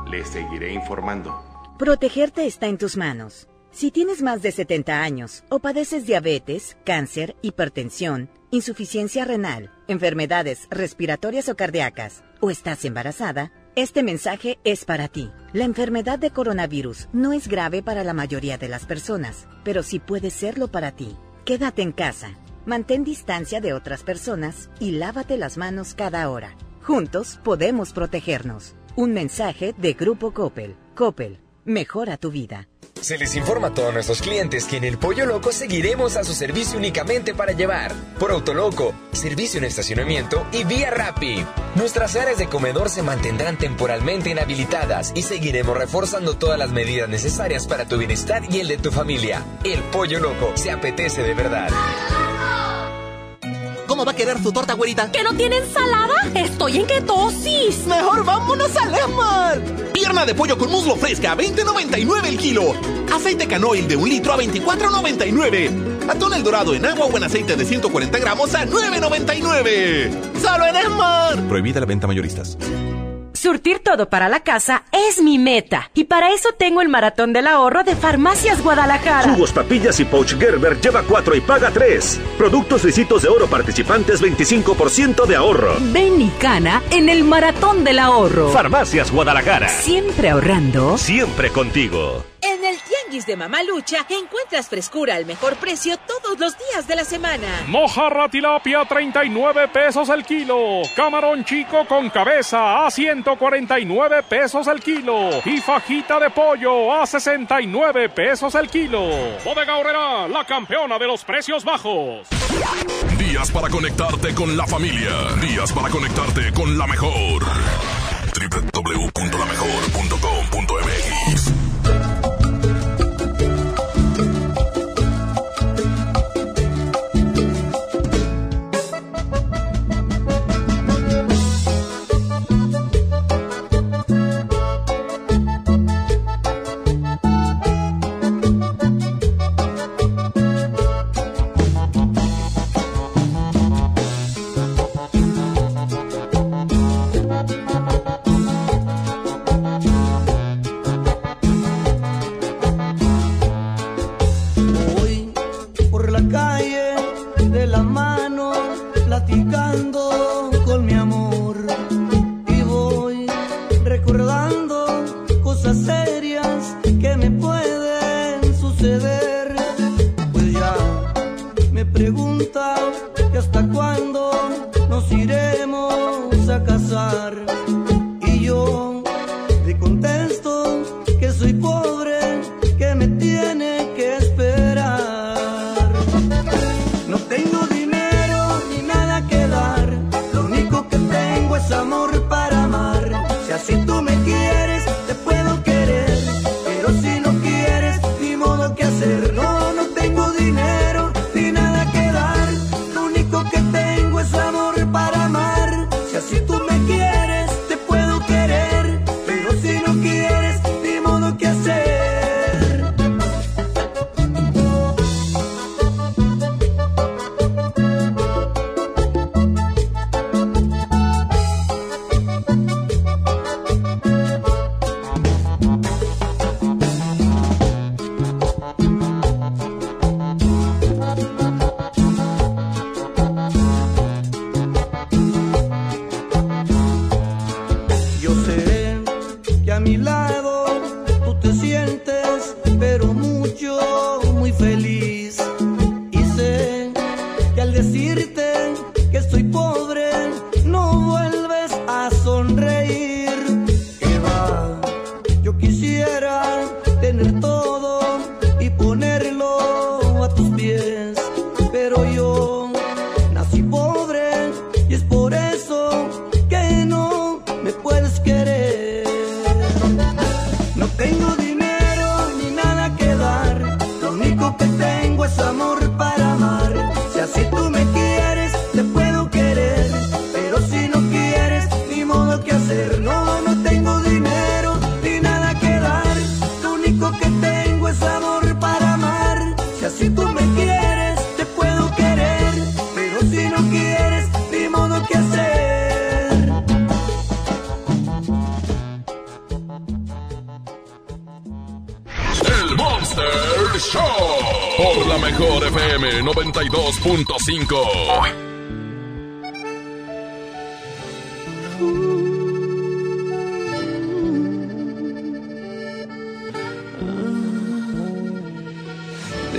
Les seguiré informando. Protegerte está en tus manos. Si tienes más de 70 años o padeces diabetes, cáncer, hipertensión, insuficiencia renal, enfermedades respiratorias o cardíacas, o estás embarazada, este mensaje es para ti. La enfermedad de coronavirus no es grave para la mayoría de las personas, pero sí puede serlo para ti. Quédate en casa, mantén distancia de otras personas y lávate las manos cada hora. Juntos podemos protegernos. Un mensaje de Grupo Coppel. Coppel, mejora tu vida. Se les informa a todos nuestros clientes que en el Pollo Loco seguiremos a su servicio únicamente para llevar. Por Autoloco, servicio en estacionamiento y vía Rappi. Nuestras áreas de comedor se mantendrán temporalmente inhabilitadas y seguiremos reforzando todas las medidas necesarias para tu bienestar y el de tu familia. El Pollo Loco se apetece de verdad. ¿Cómo va a quedar tu torta, güerita? ¿Que no tiene ensalada? Estoy en ketosis. Mejor vámonos al Esmar. Pierna de pollo con muslo fresca a 20.99 el kilo. Aceite canoil de un litro a 24.99. Atún el dorado en agua o en aceite de 140 gramos a 9.99. ¡Solo en Esmar! Prohibida la venta mayoristas. Surtir todo para la casa es mi meta. Y para eso tengo el maratón del ahorro de Farmacias Guadalajara. Jugos, papillas y pouch Gerber lleva 4 y paga 3. Productos lisitos de oro participantes 25% de ahorro. Ven y cana en el maratón del ahorro. Farmacias Guadalajara. Siempre ahorrando. Siempre contigo. En el Tianguis de Mamalucha encuentras frescura al mejor precio todos los días de la semana. Mojarra tilapia 39 pesos el kilo. Camarón chico con cabeza a 149 pesos el kilo. Y fajita de pollo a 69 pesos el kilo. Bodega Horrera, la campeona de los precios bajos. Días para conectarte con la familia. Días para conectarte con la mejor. www.lamejor.com.mx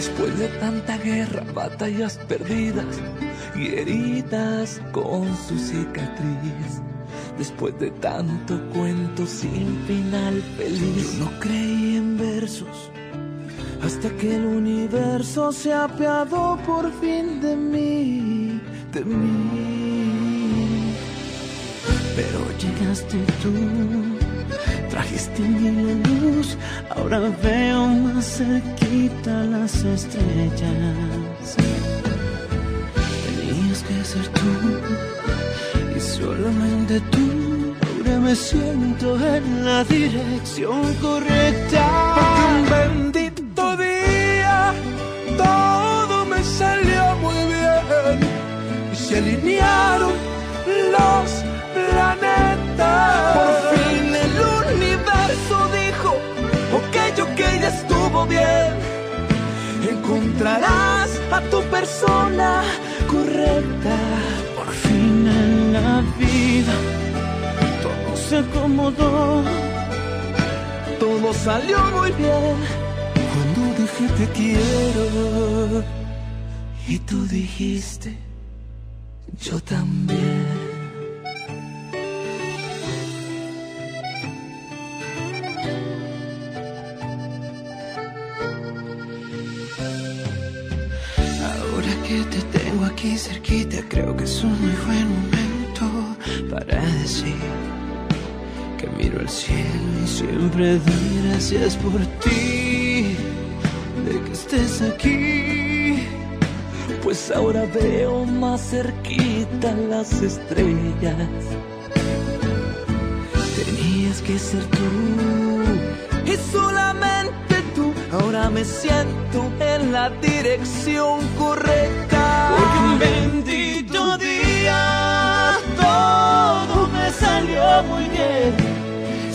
Después de tanta guerra, batallas perdidas y heridas con su cicatriz. Después de tanto cuento sin final feliz. Yo no creí en versos hasta que el universo se apiadó por fin de mí, de mí. Pero llegaste tú, trajiste mi luz, ahora veo más cerquita las estrellas. Tenías que ser tú, y solamente tú, ahora me siento en la dirección correcta. Porque un bendito día todo me salió muy bien y se alinearon los planetas. Por fin Encontrarás a tu persona correcta. Por fin en la vida todo se acomodó. Todo salió muy bien cuando dije te quiero. Y tú dijiste, yo también. Aquí cerquita, creo que es un muy buen momento para decir que miro al cielo y siempre doy gracias por ti, de que estés aquí. Pues ahora veo más cerquita las estrellas. Tenías que ser tú y solamente tú. Ahora me siento en la dirección correcta. Porque un bendito día todo me salió muy bien.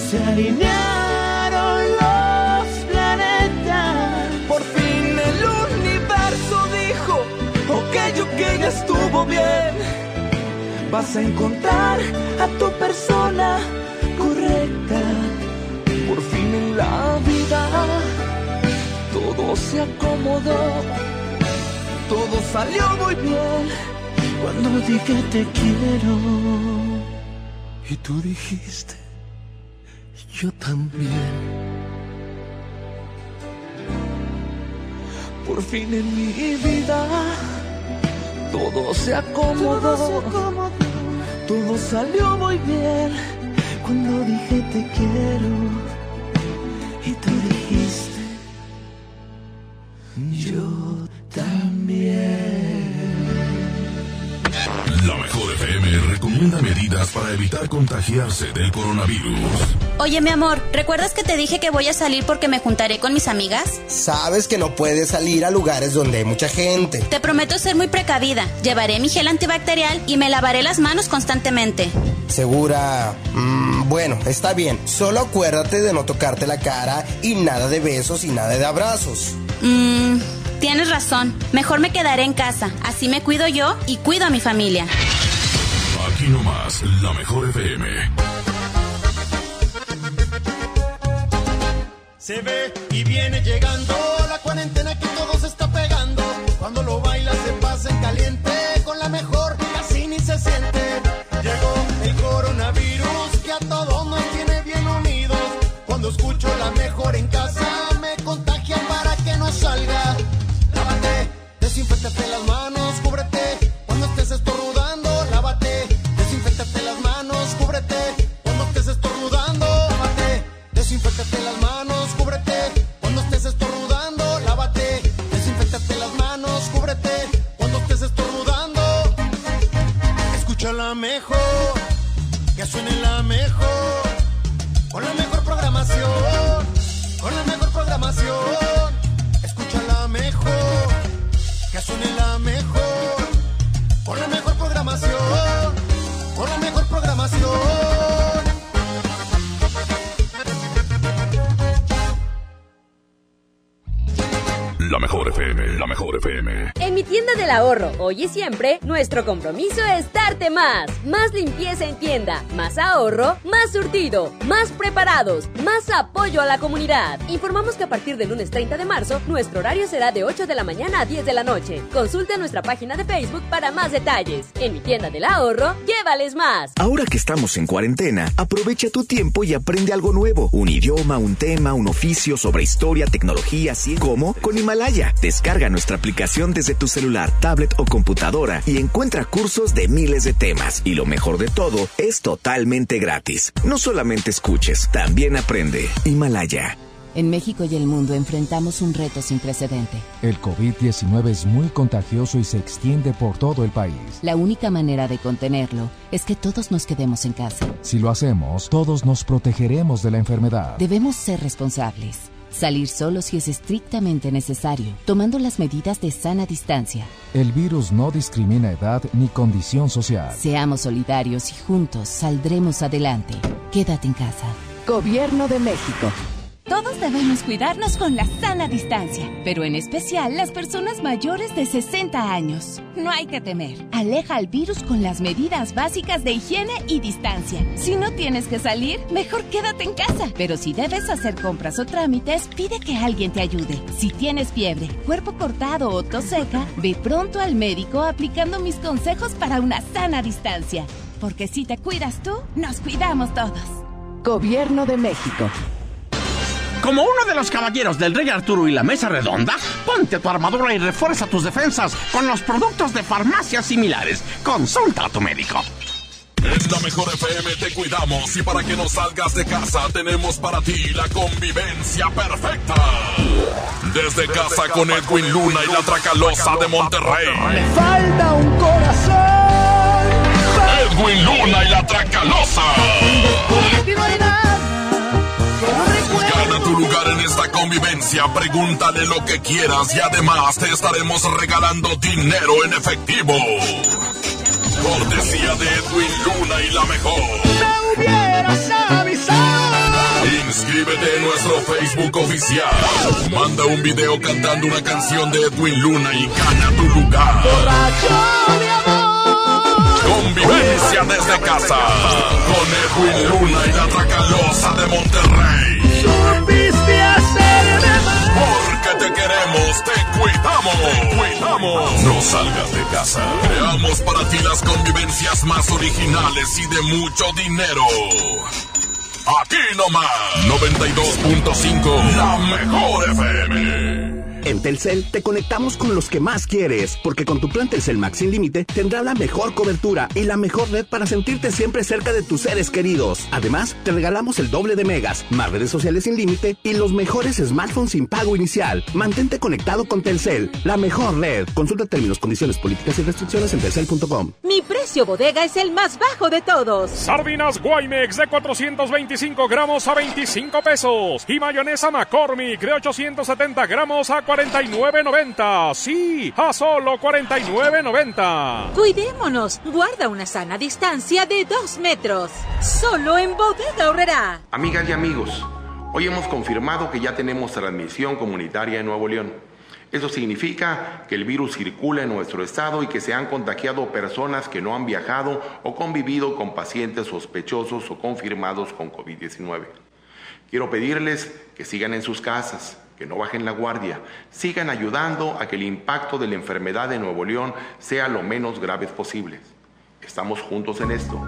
Se alinearon los planetas. Por fin el universo dijo, ok, ok, ya estuvo bien. Vas a encontrar a tu persona correcta. Por fin en la vida todo se acomodó, todo salió muy bien cuando dije te quiero. Y tú dijiste, yo también. Por fin en mi vida todo se acomodó, todo salió muy bien cuando dije te quiero. Y tú dijiste, yo también. La mejor FM recomienda medidas para evitar contagiarse del coronavirus. Oye, mi amor, ¿recuerdas que te dije que voy a salir porque me juntaré con mis amigas? Sabes que no puedes salir a lugares donde hay mucha gente. Te prometo ser muy precavida. Llevaré mi gel antibacterial y me lavaré las manos constantemente. Segura. Mm, bueno, está bien. Solo acuérdate de no tocarte la cara y nada de besos y nada de abrazos. Mmm, tienes razón. Mejor me quedaré en casa. Así me cuido yo y cuido a mi familia. Aquí nomás, la mejor FM. Se ve y viene llegando la cuarentena que todo se está pegando. Cuando lo baila se pasa en caliente la mejor, casi ni se siente. Llegó hoy y siempre, nuestro compromiso es darte más. Más limpieza en tienda, más ahorro, más surtido, más preparados, más apoyo a la comunidad. Informamos que a partir del lunes 30 de marzo, nuestro horario será de 8 de la mañana a 10 de la noche. Consulta nuestra página de Facebook para más detalles. En mi tienda del ahorro, llévales más. Ahora que estamos en cuarentena, aprovecha tu tiempo y aprende algo nuevo. Un idioma, un tema, un oficio sobre historia, tecnología, así como con Himalaya. Descarga nuestra aplicación desde tu celular, tablet o computadora y encuentra cursos de miles de temas. Y lo mejor de todo, es totalmente gratis. No solamente escuches, también aprende. Himalaya. En México y el mundo enfrentamos un reto sin precedente. El COVID-19 es muy contagioso y se extiende por todo el país. La única manera de contenerlo es que todos nos quedemos en casa. Si lo hacemos, todos nos protegeremos de la enfermedad. Debemos ser responsables. Salir solo si es estrictamente necesario, tomando las medidas de sana distancia. El virus no discrimina edad ni condición social. Seamos solidarios y juntos saldremos adelante. Quédate en casa. Gobierno de México. Todos debemos cuidarnos con la sana distancia, pero en especial las personas mayores de 60 años. No hay que temer. Aleja al virus con las medidas básicas de higiene y distancia. Si no tienes que salir, mejor quédate en casa. Pero si debes hacer compras o trámites, pide que alguien te ayude. Si tienes fiebre, cuerpo cortado o tos seca, ve pronto al médico aplicando mis consejos para una sana distancia. Porque si te cuidas tú, nos cuidamos todos. Gobierno de México. Como uno de los caballeros del Rey Arturo y la Mesa Redonda, ponte tu armadura y refuerza tus defensas con los productos de farmacias similares. Consulta a tu médico. En la mejor FM te cuidamos y para que no salgas de casa tenemos para ti la convivencia perfecta. Desde casa con Edwin Luna y la Tracalosa de Monterrey. Falta un corazón. Edwin Luna y la Tracalosa. Gana tu lugar en esta convivencia, pregúntale lo que quieras y además te estaremos regalando dinero en efectivo. Cortesía de Edwin Luna y la mejor. Me hubieras avisado. Inscríbete en nuestro Facebook oficial. Manda un video cantando una canción de Edwin Luna y gana tu lugar. Convivencia desde casa. Con Edwin Luna y la Tracalosa de Monterrey. Supiste hacerme. Porque te queremos, te cuidamos. Te cuidamos. No salgas de casa. Creamos para ti las convivencias más originales y de mucho dinero. Aquí nomás. 92.5. La mejor FM. En Telcel te conectamos con los que más quieres, porque con tu plan Telcel Max sin límite tendrás la mejor cobertura y la mejor red para sentirte siempre cerca de tus seres queridos. Además, te regalamos el doble de megas, más redes sociales sin límite y los mejores smartphones sin pago inicial. Mantente conectado con Telcel, la mejor red. Consulta términos, condiciones, políticas y restricciones en telcel.com. Mi precio bodega es el más bajo de todos. Sardinas Guaymex de 425 gramos a 25 pesos. Y mayonesa McCormick de 870 gramos a 49.90. Sí, a solo 49.90. Cuidémonos. Guarda una sana distancia de dos metros. Solo en bodega horrera. Amigas y amigos, hoy hemos confirmado que ya tenemos transmisión comunitaria en Nuevo León. Eso significa que el virus circula en nuestro estado y que se han contagiado personas que no han viajado o convivido con pacientes sospechosos o confirmados con COVID-19. Quiero pedirles que sigan en sus casas, que no bajen la guardia, sigan ayudando a que el impacto de la enfermedad de Nuevo León sea lo menos grave posible. Estamos juntos en esto.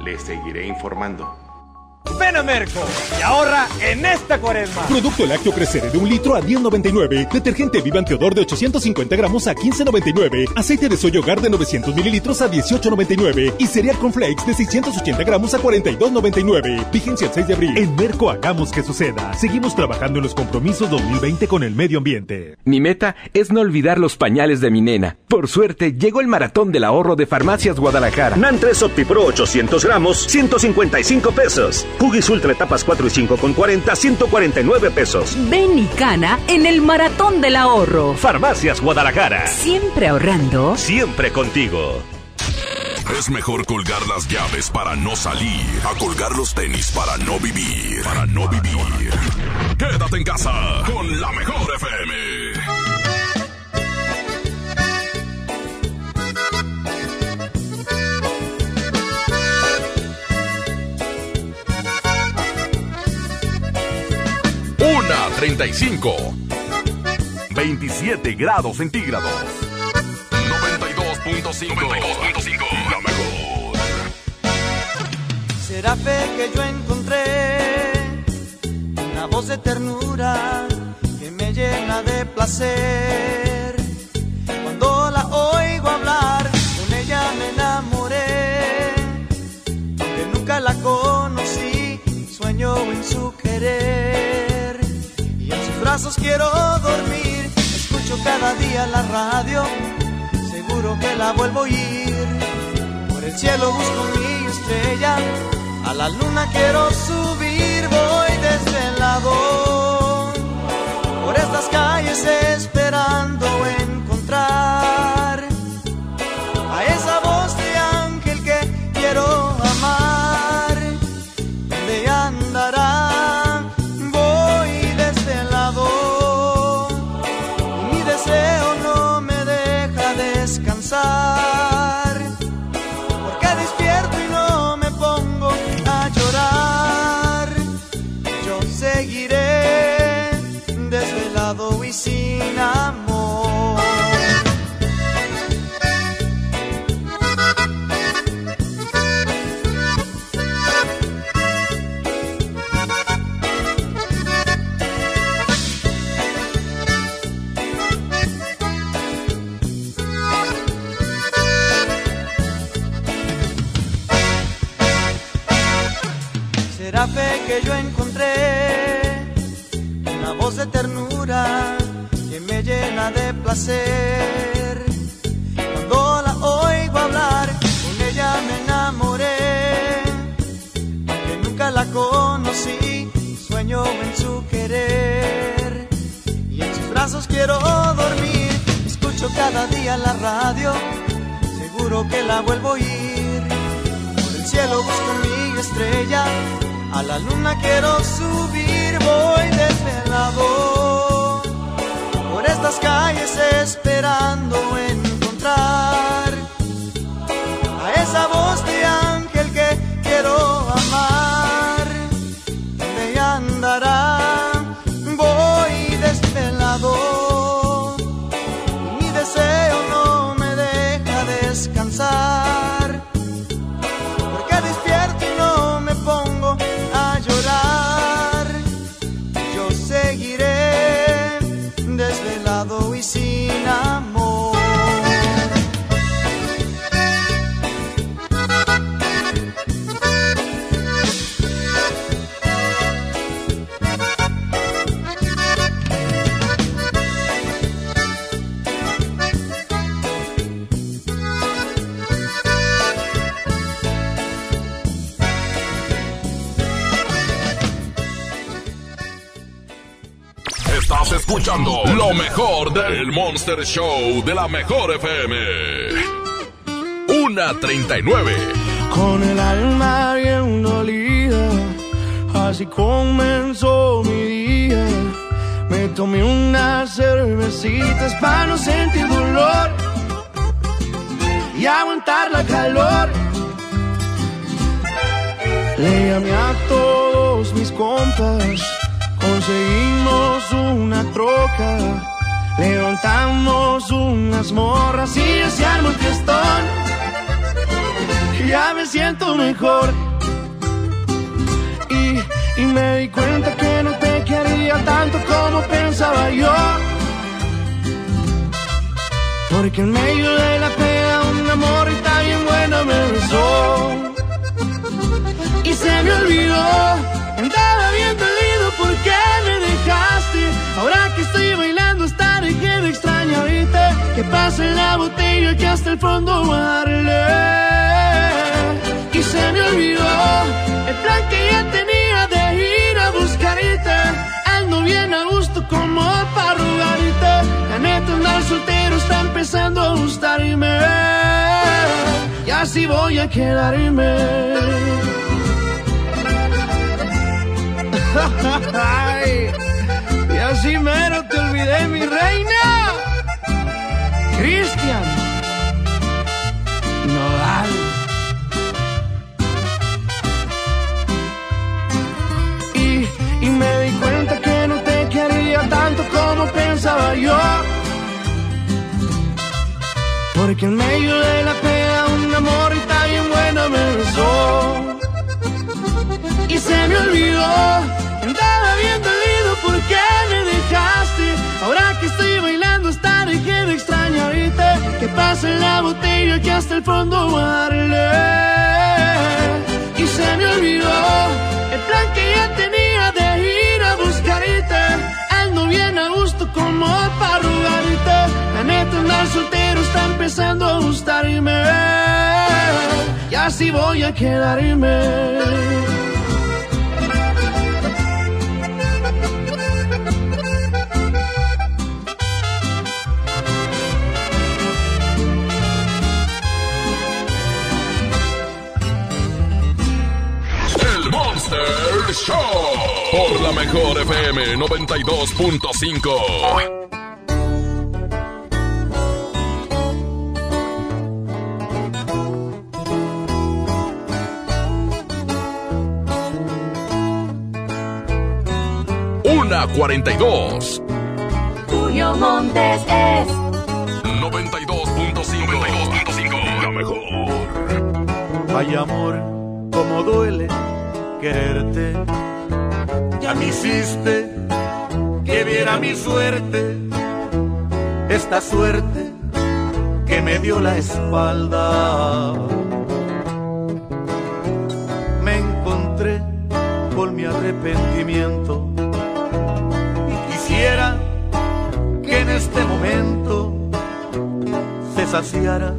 Les seguiré informando. Ven a Merco y ahorra en esta cuaresma. Producto lácteo crecer de un litro a 10.99. Detergente Vivan Teodor de 850 gramos a 15.99. Aceite de soya hogar de 900 mililitros a 18.99. Y cereal con flakes de 680 gramos a 42.99. Vigencia el 6 de abril. En Merco hagamos que suceda. Seguimos trabajando en los compromisos 2020 con el medio ambiente. Mi meta es no olvidar los pañales de mi nena. Por suerte, llegó el maratón del ahorro de Farmacias Guadalajara. NAN 3 OptiPro 800 gramos, 155 pesos. Huggies Ultra etapas 4 y 5 con 40, 149 pesos. Ven y cana en el maratón del ahorro. Farmacias Guadalajara. Siempre ahorrando. Siempre contigo. Es mejor colgar las llaves para no salir a colgar los tenis para no vivir. Para no vivir. Quédate en casa con la mejor FM. 35. 27 grados centígrados. 92.5. 92.5. La mejor. Será fe que yo encontré una voz de ternura que me llena de placer. Brazos quiero dormir. Escucho cada día la radio, seguro que la vuelvo a oír. Por el cielo busco mi estrella, a la luna quiero subir, voy desvelado. Por estas calles esperando encontrar Cuando la oigo hablar, con ella me enamoré. Aunque nunca la conocí, sueño en su querer. Y en sus brazos quiero dormir. Escucho cada día la radio, seguro que la vuelvo a oír. Por el cielo busco mi estrella, a la luna quiero subir, voy desvelado. Estas calles esperando encontrar lo mejor del Monster Show de la mejor FM. Una 39. Con el alma bien dolida, así comenzó mi día. Me tomé unas cervecitas para no sentir dolor y aguantar la calor. Le llamé a todos mis compas, conseguimos una troca, levantamos unas morras y ya se el fiestón. Ya me siento mejor. Y, y me di cuenta que no te quería tanto como pensaba yo. Porque en medio de la pena una morrita bien buena me besó. Y se me olvidó, andaba bien Ahora que estoy bailando hasta dejé de extrañarte. Que pase la botella que hasta el fondo darle. Y se me olvidó el plan que ya tenía de ir a buscarte. Ando bien a gusto como para rogarte. La neta andar soltero está empezando a gustarme. Y así voy a quedarme. Y así mero te olvidé, mi reina. Cristian. Nodal. Y, y me di cuenta que no te quería tanto como pensaba yo. Porque en medio de la pena una morrita bien buena me besó. Y se me olvidó, andaba bien Ahora que estoy bailando dejé de extrañarte. Que pase la botella que hasta el fondo darle. Y se me olvidó el plan que ya tenía de ir a buscarte. Ando bien a gusto como para rogarte. La neta andar soltero está empezando a gustarme. Y así voy a quedarme. Show. Por la mejor FM 92.5. Una 42. Julio Montes es 92.5. 92.5. La mejor. Ay amor, cómo duele quererte. Ya me hiciste que viera mi suerte, esta suerte que me dio la espalda. Me encontré con mi arrepentimiento y quisiera que en este momento se saciara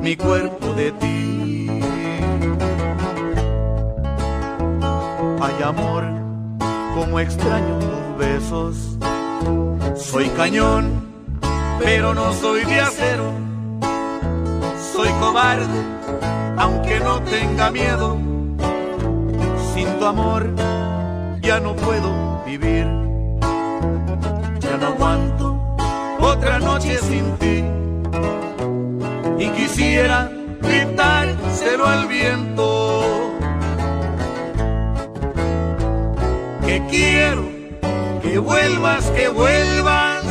mi cuerpo de ti. Amor, como extraño tus besos. Soy cañón, pero no soy de acero. Soy cobarde, aunque no tenga miedo. Sin tu amor ya no puedo vivir. Ya no aguanto otra noche sin ti. Y quisiera gritárselo al viento. Quiero que vuelvas, que vuelvas.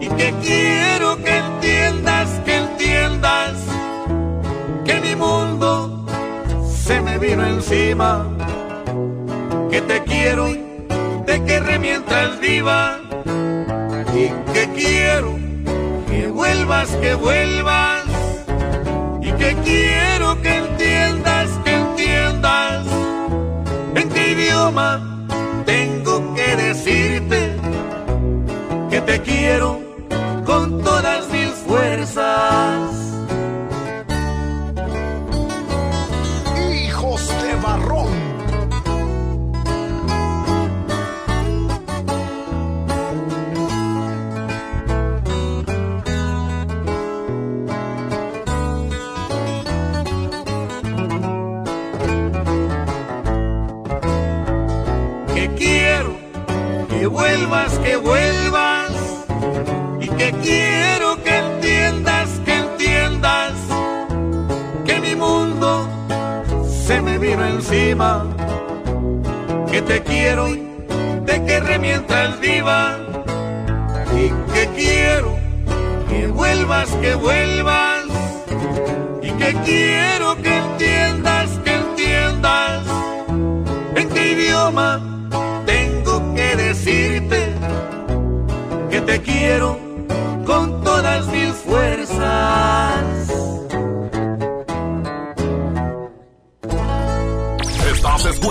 Y que quiero que entiendas, que entiendas. Que mi mundo se me vino encima. Que te quiero, te querré mientras viva. Y que quiero que vuelvas, que vuelvas. Y que quiero que entiendas, que entiendas. En qué idioma te quiero con todas mis fuerzas. Hijos de barrón. que quiero que vuelvas, que vuelvas quiero que entiendas, que entiendas que mi mundo se me vino encima, que te quiero, te que remienta el diva y que quiero que vuelvas, que vuelvas y que quiero que entiendas, que entiendas en qué idioma tengo que decirte que te quiero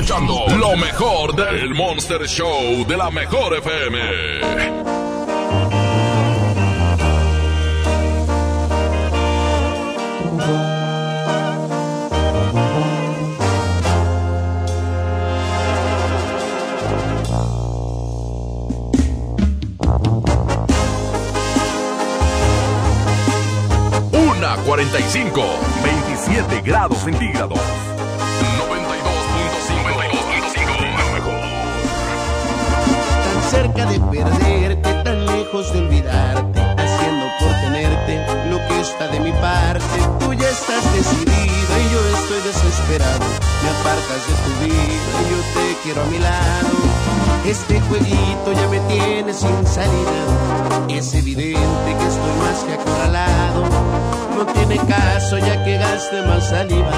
lo mejor del Monster Show de la mejor FM. Una 45, 27 grados centígrados. De mi parte. Tú ya estás decidida y yo estoy desesperado. Me apartas de tu vida y yo te quiero a mi lado. Este jueguito ya me tiene sin salida. Es evidente que estoy más que acorralado. No tiene caso ya que gaste más saliva.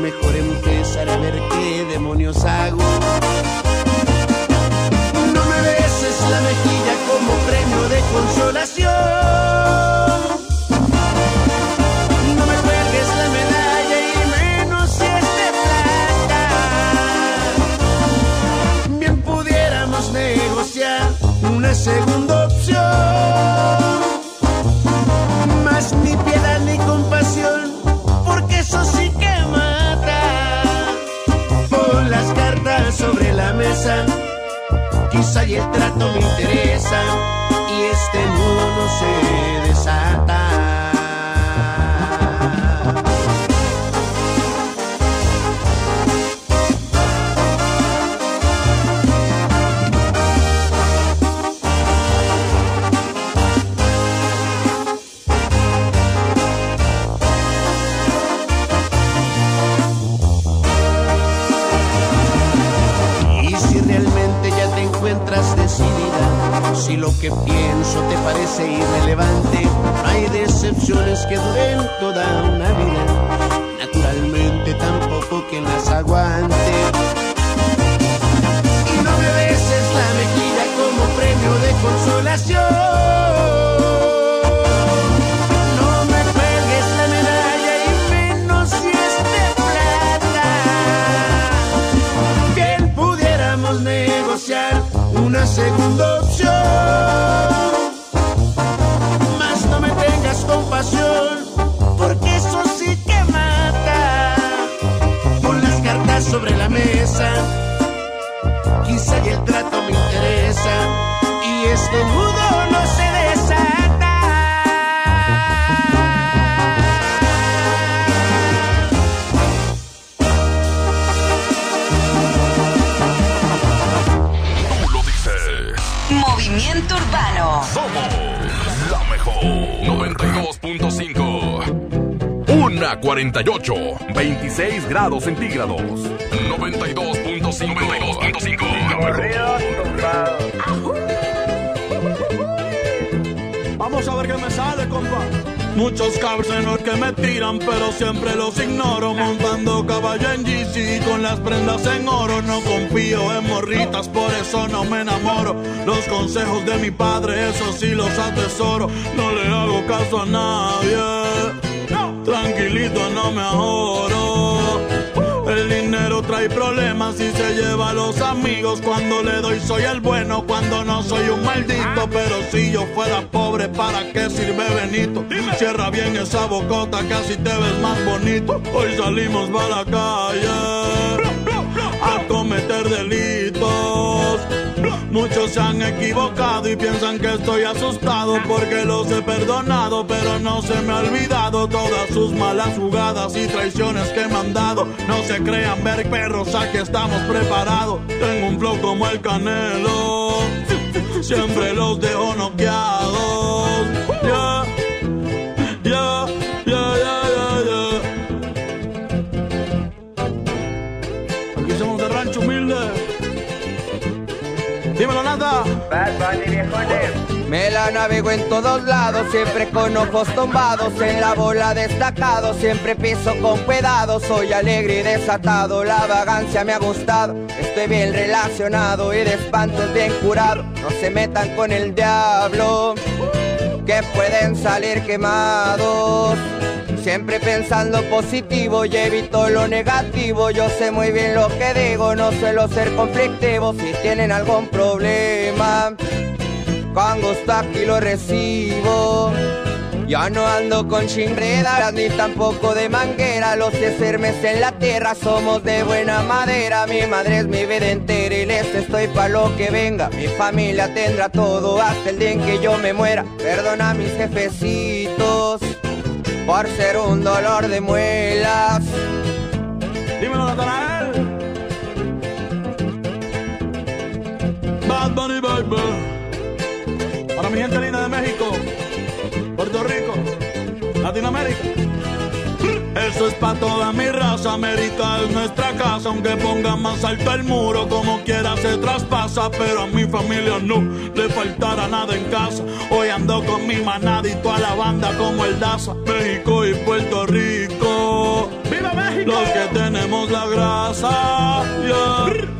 Mejor empezar a ver qué demonios hago. No me beses la mejilla como premio de consolación. Segunda opción. Más ni piedad ni compasión, porque eso sí que mata. Pon las cartas sobre la mesa, quizá y el trato me interesa lo que pienso te parece irrelevante, hay decepciones que duren toda una vida. 48. 26 grados centígrados. 92.5. 92.5. La mejor. Vamos a ver qué me sale, compa. Muchos cabrones que me tiran, pero siempre los ignoro. Montando caballo en GC con las prendas en oro. No confío en morritas, por eso no me enamoro. Los consejos de mi padre, eso sí los atesoro. No le hago caso a nadie. Tranquilito, no me ahorro. El dinero trae problemas y se lleva a los amigos. Cuando le doy soy el bueno, cuando no soy un maldito. Pero si yo fuera pobre, ¿para qué sirve Benito? Cierra bien esa bocota, casi te ves más bonito. Hoy salimos para la calle a cometer delitos. Muchos se han equivocado y piensan que estoy asustado porque los he perdonado, pero no se me ha olvidado todas sus malas jugadas y traiciones que me han dado. No se crean ver perros, aquí estamos preparados. Tengo un flow como el canelo, siempre los dejo noqueados. Me la navego en todos lados, siempre con ojos tumbados, en la bola destacado, siempre piso con cuidado, soy alegre y desatado, la vagancia me ha gustado, estoy bien relacionado y de espantos bien curado, no se metan con el diablo, que pueden salir quemados. Siempre pensando positivo y evito lo negativo. Yo sé muy bien lo que digo, no suelo ser conflictivo. Si tienen algún problema, con gusto aquí lo recibo. Ya no ando con chingredas ni tampoco de manguera. Los sermes en la tierra somos de buena madera. Mi madre es mi vida entera y les estoy pa' lo que venga. Mi familia tendrá todo hasta el día en que yo me muera. Perdona mis jefecitos por ser un dolor de muelas. Dímelo, Natanael. Bad Bunny Baby. Para mi gente linda de México, Puerto Rico, Latinoamérica. Eso es pa' toda mi raza, América es nuestra casa, aunque ponga más alto el muro, como quiera se traspasa, pero a mi familia no le faltará nada en casa. Hoy ando con mi manada y toda la banda como el Daza, México y Puerto Rico. ¡Viva México! Los que tenemos la grasa, yeah.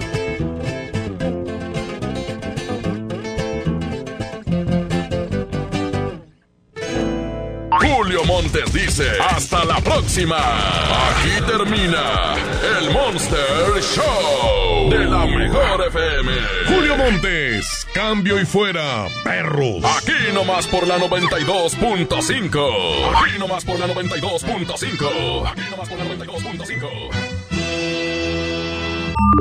Julio Montes dice, hasta la próxima. Aquí termina el Monster Show de la mejor FM. Julio Montes, cambio y fuera, perros. Aquí nomás por la 92.5. Aquí nomás por la 92.5. Aquí nomás por la 92.5.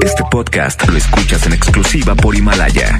Este podcast lo escuchas en exclusiva por Himalaya.